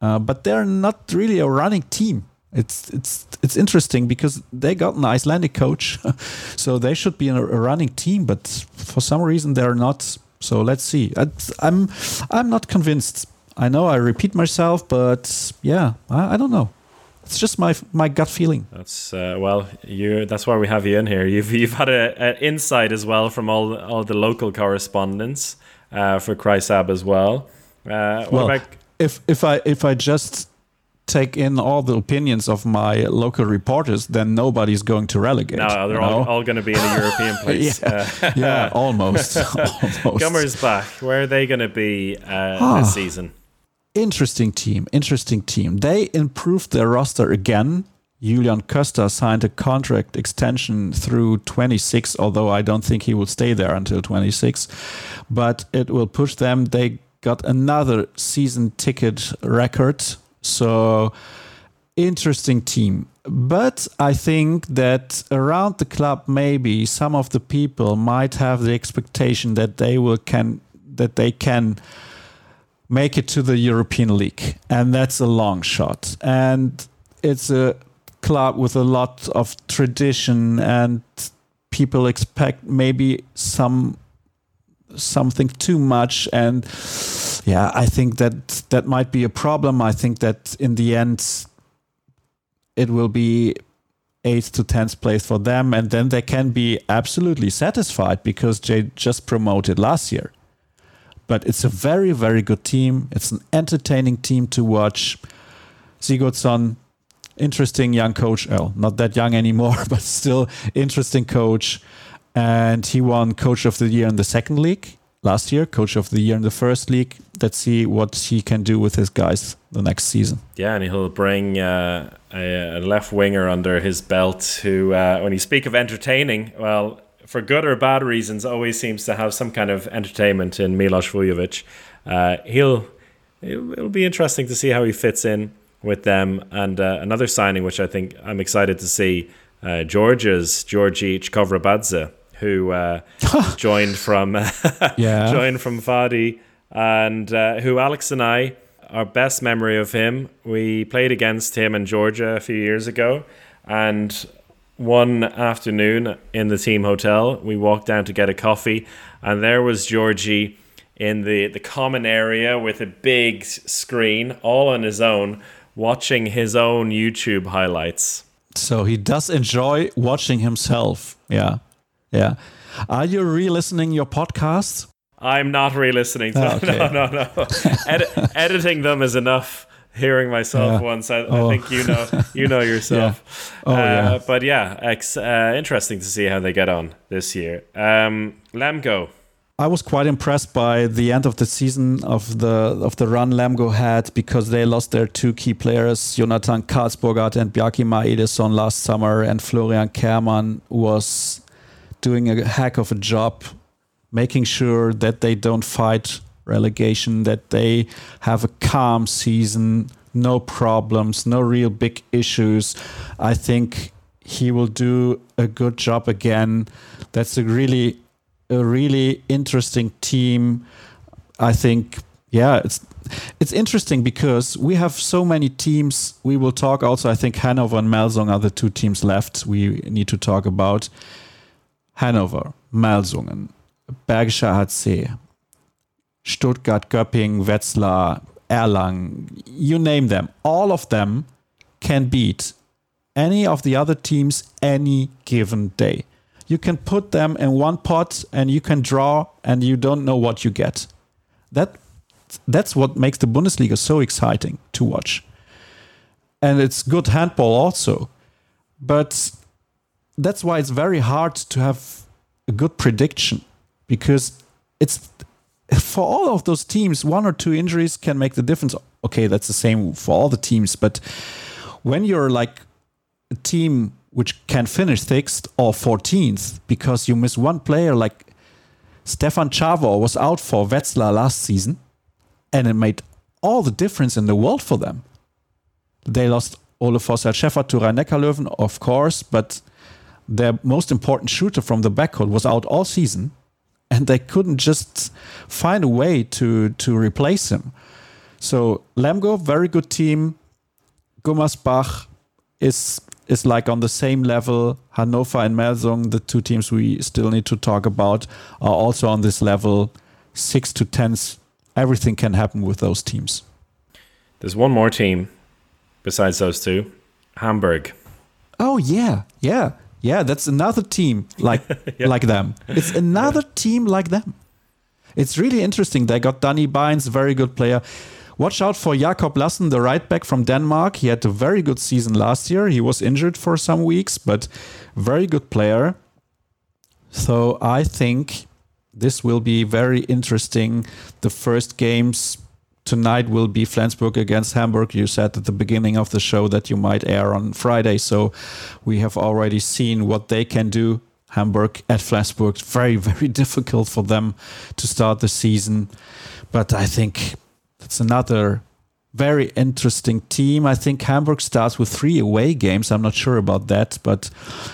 Uh, but they're not really a running team. It's it's it's interesting because they got an Icelandic coach, so they should be a, a running team, but for some reason they're not. So let's see. I, I'm I'm not convinced. I know I repeat myself, but yeah, I, I don't know. It's just my my gut feeling. That's uh, well, you. That's why we have you in here. You've you've had an insight as well from all all the local correspondents uh, for Kreisab as well. Uh, well, about... if if I if I just take in all the opinions of my local reporters, then nobody's going to relegate. No, they're all, all, going to be in a European place. yeah, uh, yeah, almost. almost. Gummersbach. Where are they going to be uh, this season? Interesting team. Interesting team. They improved their roster again. Julian Köster signed a contract extension through 26, although I don't think he will stay there until 26. But it will push them. They got another season ticket record so interesting team. But I think that around the club, maybe some of the people might have the expectation that they will can that they can make it to the European League, and that's a long shot. And it's a club with a lot of tradition, and people expect maybe some something too much and yeah i think that that might be a problem. I think that in the end it will be eighth to tenth place for them and then they can be absolutely satisfied because they just promoted last year. But it's a very very good team. It's an entertaining team to watch. Sigurdsson interesting young coach. Well not that young anymore but still interesting coach and he won Coach of the Year in the second league last year, Coach of the Year in the first league. Let's see what he can do with his guys the next season. Yeah, and he'll bring uh, a, left winger under his belt who, uh, when you speak of entertaining, well, for good or bad reasons, always seems to have some kind of entertainment in Milos Vujovic. Uh, he'll it'll be interesting to see how he fits in with them. And uh, another signing, which I think I'm excited to see, uh, Georgia's Giorgi Tskhovrebadze who uh, joined from yeah. joined from Fadi, and uh, who Alex and I, our best memory of him, we played against him in Georgia a few years ago, and one afternoon in the team hotel, we walked down to get a coffee, and there was Georgie in the, the common area with a big screen, all on his own, watching his own YouTube highlights. So he does enjoy watching himself. Yeah. Yeah. Are you re-listening your podcasts? I'm not re-listening. Oh, okay. No, no, no. Edi- editing them is enough. Hearing myself yeah. once, I, oh. I, think you know, you know yourself. yeah. Oh, uh, yeah. But yeah, ex- uh, interesting to see how they get on this year. Um, Lemgo. I was quite impressed by the end of the season of the of the run Lemgo had because they lost their two key players, Jonathan Carlsbogård and Bjarki Maedesson last summer, and Florian Kehrmann was doing a heck of a job making sure that they don't fight relegation, that they have a calm season, no problems, no real big issues. I think he will do a good job again. That's a really a really interesting team. I think yeah, it's it's interesting because we have so many teams. We will talk also. I think Hanover and Melsung are the two teams left. We need to talk about. Hannover, Melsungen, Bergischer HC, Stuttgart, Göppingen, Wetzlar, Erlangen, you name them, all of them can beat any of the other teams any given day. You can put them in one pot and you can draw and you don't know what you get. That that's what makes the Bundesliga so exciting to watch. And it's good handball also. But that's why it's very hard to have a good prediction because it's for all of those teams, one or two injuries can make the difference. Okay, that's the same for all the teams, but when you're like a team which can finish sixth or 14th because you miss one player, like Stefan Chavo was out for Wetzlar last season, and it made all the difference in the world for them. They lost Vossel Schäfer to Rhein-Neckar-Löwen, of course, but their most important shooter from the backcourt was out all season, and they couldn't just find a way to to replace him. So Lemgo, very good team. Gummersbach, is is like on the same level. Hannover and Melsung, the two teams we still need to talk about, are also on this level. Six to tens, everything can happen with those teams. There's one more team besides those two, Hamburg. Oh yeah, yeah, yeah. That's another team like Yeah. like them. It's another team like them. It's really interesting. They got Danny Bynes, very good player. Watch out for Jakob Lassen, the right back from Denmark. He had a very good season last year. He was injured for some weeks, but very good player. So I think this will be very interesting. The first games tonight will be Flensburg against Hamburg. You said at the beginning of the show that you might air on Friday, so we have already seen what they can do. Hamburg at Flensburg, very very difficult for them to start the season, but I think it's another very interesting team. I think Hamburg starts with three away games. I'm not sure about that, but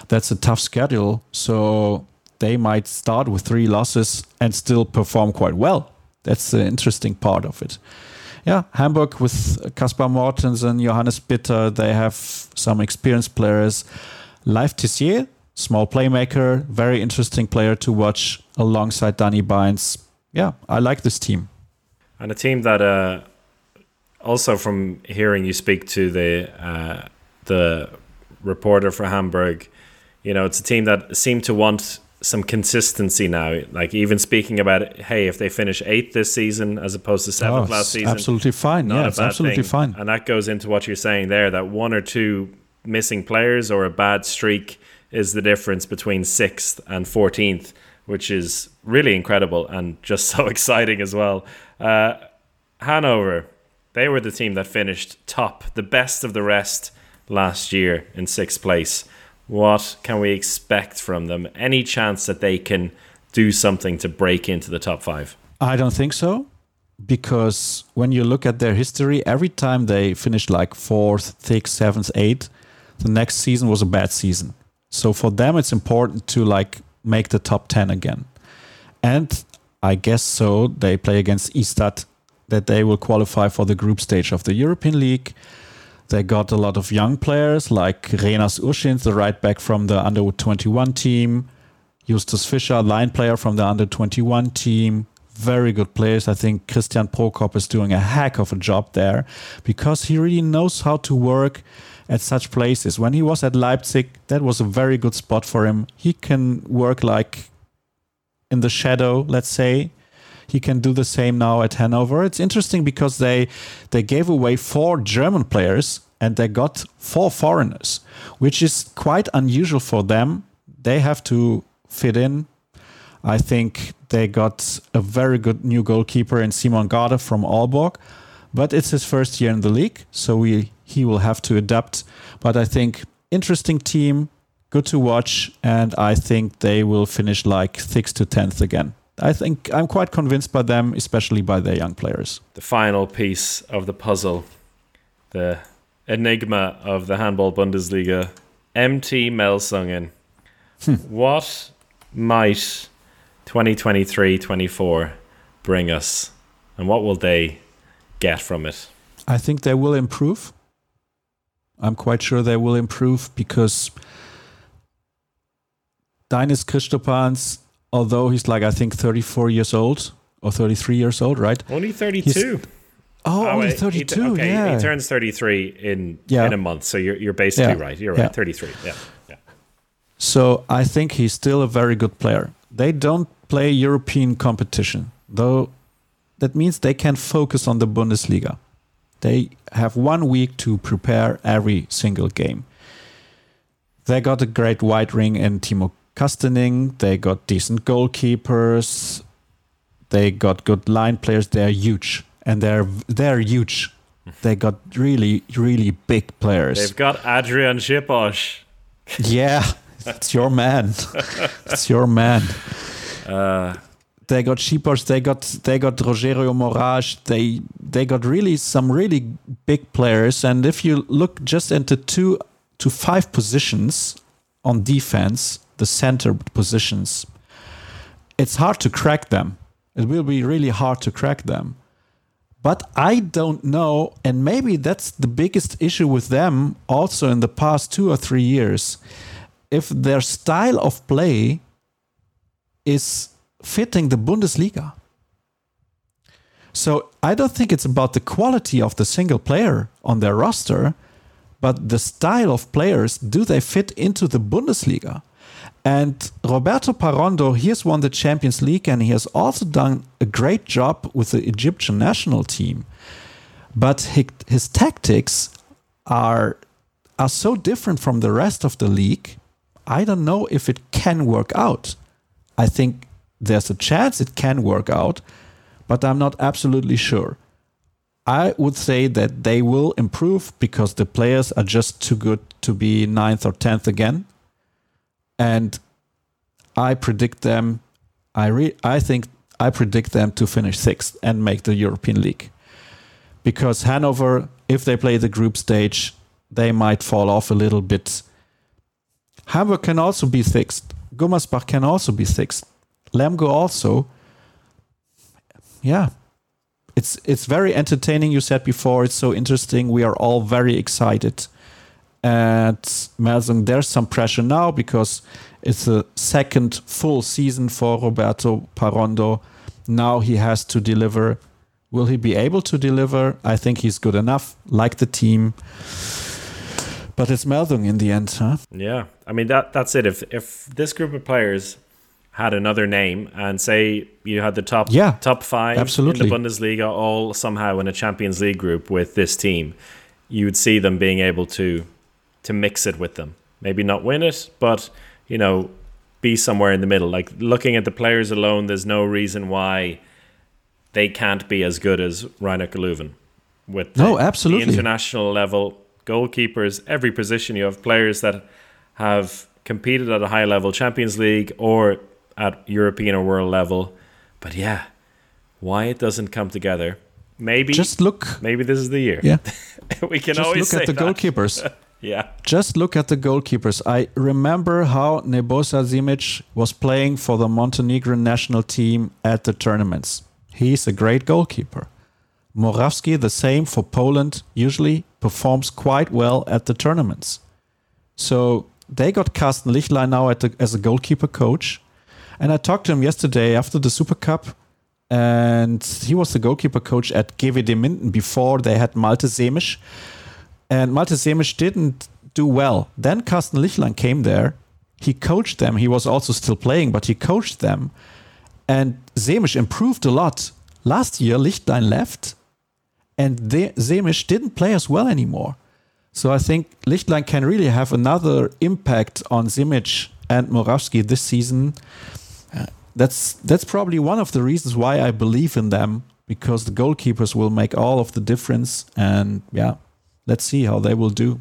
that's a tough schedule. So they might start with three losses and still perform quite well. That's the interesting part of it. Yeah, Hamburg with Casper Mortensen and Johannes Bitter, they have some experienced players. Leif Tissier, small playmaker, very interesting player to watch alongside Dani Baijens. Yeah, I like this team. And a team that, uh, also from hearing you speak to the uh, the reporter for Hamburg, you know, it's a team that seemed to want some consistency now. Like even speaking about it, hey, if they finish eighth this season as opposed to seventh Oh, last season, absolutely fine. not Yeah, a it's absolutely thing. fine. And that goes into what you're saying there that one or two missing players or a bad streak is the difference between sixth and 14th, which is really incredible and just so exciting as well. Uh, Hanover, they were the team that finished top, the best of the rest last year in sixth place. What can we expect from them? Any chance that they can do something to break into the top five? I don't think so. Because when you look at their history, every time they finished like fourth, sixth, seventh, eighth, the next season was a bad season. So for them, it's important to like make the top 10 again. And I guess so. They play against Ystad, that they will qualify for the group stage of the European League. They got a lot of young players like Renārs Uščins, the right back from the under 21 team. Justus Fischer, line player from the under 21 team. Very good players. I think Christian Prokop is doing a heck of a job there because he really knows how to work at such places. When he was at Leipzig, that was a very good spot for him. He can work like in the shadow, let's say. He can do the same now at Hanover. It's interesting because they they gave away four German players and they got four foreigners, which is quite unusual for them. They have to fit in. I think they got a very good new goalkeeper in Simon Gade from Aalborg, but it's his first year in the league, so we he will have to adapt. But I think interesting team, good to watch, and I think they will finish like sixth to tenth again. I think I'm quite convinced by them, especially by their young players. the final piece of the puzzle, the enigma of the handball Bundesliga, MT Melsungen. Hmm. what might 2023-24 bring us, and what will they get from it? I think they will improve. I'm quite sure they will improve because Dainis Krištopāns, although he's like I think 34 years old or 33 years old, right? Only 32. Oh, only wait, he 32. okay, yeah. he turns 33 in Yeah. in a month, so you're you're basically Yeah. right. You're right, 33. Yeah. Yeah. So I think he's still a very good player. They don't play European competition, though that means they can focus on the Bundesliga. They have one week to prepare every single game. They got a great right wing in Timo Kastening. They got decent goalkeepers. They got good line players. They're huge. And they're they're huge. They got really, really big players. They've got Adrian Sipos. Yeah, it's your man. it's your man. Uh. they got Sipos, they got they got Rogerio Moraes, they they got really some really big players. And if you look just into two to five positions on defense, the center positions, it's hard to crack them. It will be really hard to crack them. But I don't know, and maybe that's the biggest issue with them also in the past two or three years. If their style of play is fitting the Bundesliga. So I don't think it's about the quality of the single player on their roster, but the style of players. Do they fit into the Bundesliga? And Roberto Parrondo, he has won the Champions League and he has also done a great job with the Egyptian national team. But his, tactics are are so different from the rest of the league. I don't know if it can work out. I think there's a chance it can work out, but I'm not absolutely sure. I would say that they will improve because the players are just too good to be ninth or tenth again and I predict them. I re, I think I predict them to finish sixth and make the European League, because Hanover, if they play the group stage, they might fall off a little bit. Hamburg can also be sixth. Gummersbach can also be sixth. Lemgo also. Yeah, it's it's very entertaining. You said before it's so interesting. We are all very excited at Melsung. There's some pressure now because it's a second full season for Roberto Parrondo. Now he has to deliver. Will he be able to deliver? I think he's good enough, like the team. But it's Meldung in the end, huh? Yeah, I mean that that's it. If if this group of players had another name and say you had the top yeah, top five absolutely. in the Bundesliga all somehow in a Champions League group with this team, you would see them being able to to mix it with them. Maybe not win it, but you know, be somewhere in the middle. Like looking at the players alone, there's no reason why they can't be as good as Rhein-Neckar Löwen. With the, no, absolutely the international level goalkeepers, every position you have players that have competed at a high level, Champions League or at European or world level. But yeah, why it doesn't come together? Maybe just look. Maybe this is the year. Yeah, we can just always look at the that. goalkeepers. Yeah. Just look at the goalkeepers. I remember how Nebojša Simic was playing for the Montenegrin national team at the tournaments. He's a great goalkeeper. Morawski, the same for Poland, usually performs quite well at the tournaments. So they got Carsten Lichtlein now the, as a goalkeeper coach. And I talked to him yesterday after the Super Cup. And he was the goalkeeper coach at GWD Minden before they had Malte Semisch and Malte Semisch didn't do well. Then Carsten Lichtlein came there. He coached them. He was also still playing, but he coached them. And Semisch improved a lot. Last year, Lichtlein left, and Semisch didn't play as well anymore. So I think Lichtlein can really have another impact on Simic and Morawski this season. That's that's probably one of the reasons why I believe in them because the goalkeepers will make all of the difference. And yeah, let's see how they will do.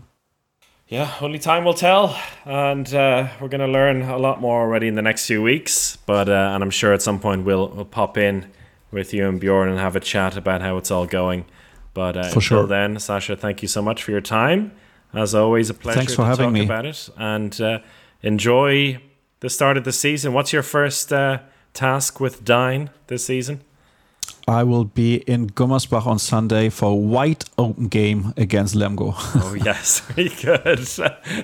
Yeah, only time will tell, and uh, we're going to learn a lot more already in the next few weeks. But uh, and I'm sure at some point we'll we'll pop in with you and Björn and have a chat about how it's all going. But uh, for sure. then, Sascha, thank you so much for your time. As always, a pleasure Thanks for to having talk me. about it, and uh, enjoy the start of the season. What's your first uh, task with Dyn this season? I will be in Gummersbach on Sunday for a wide open game against Lemgo. oh yes, very good.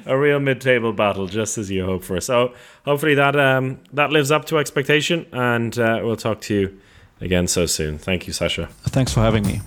a real mid-table battle, just as you hope for. So hopefully that um, that lives up to expectation, and uh, we'll talk to you again so soon. Thank you, Sascha. Thanks for having me.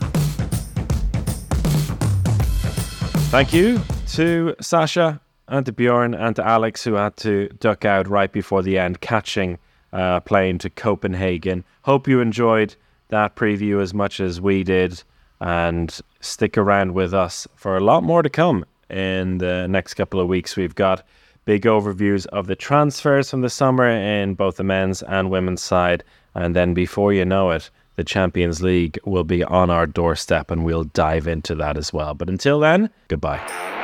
Thank you to Sascha and to Björn and to Alex who had to duck out right before the end, catching uh, a plane to Copenhagen. Hope you enjoyed that preview as much as we did and stick around with us for a lot more to come in the next couple of weeks. We've got big overviews of the transfers from the summer in both the men's and women's side. And then before you know it, the Champions League will be on our doorstep and we'll dive into that as well. But until then, goodbye.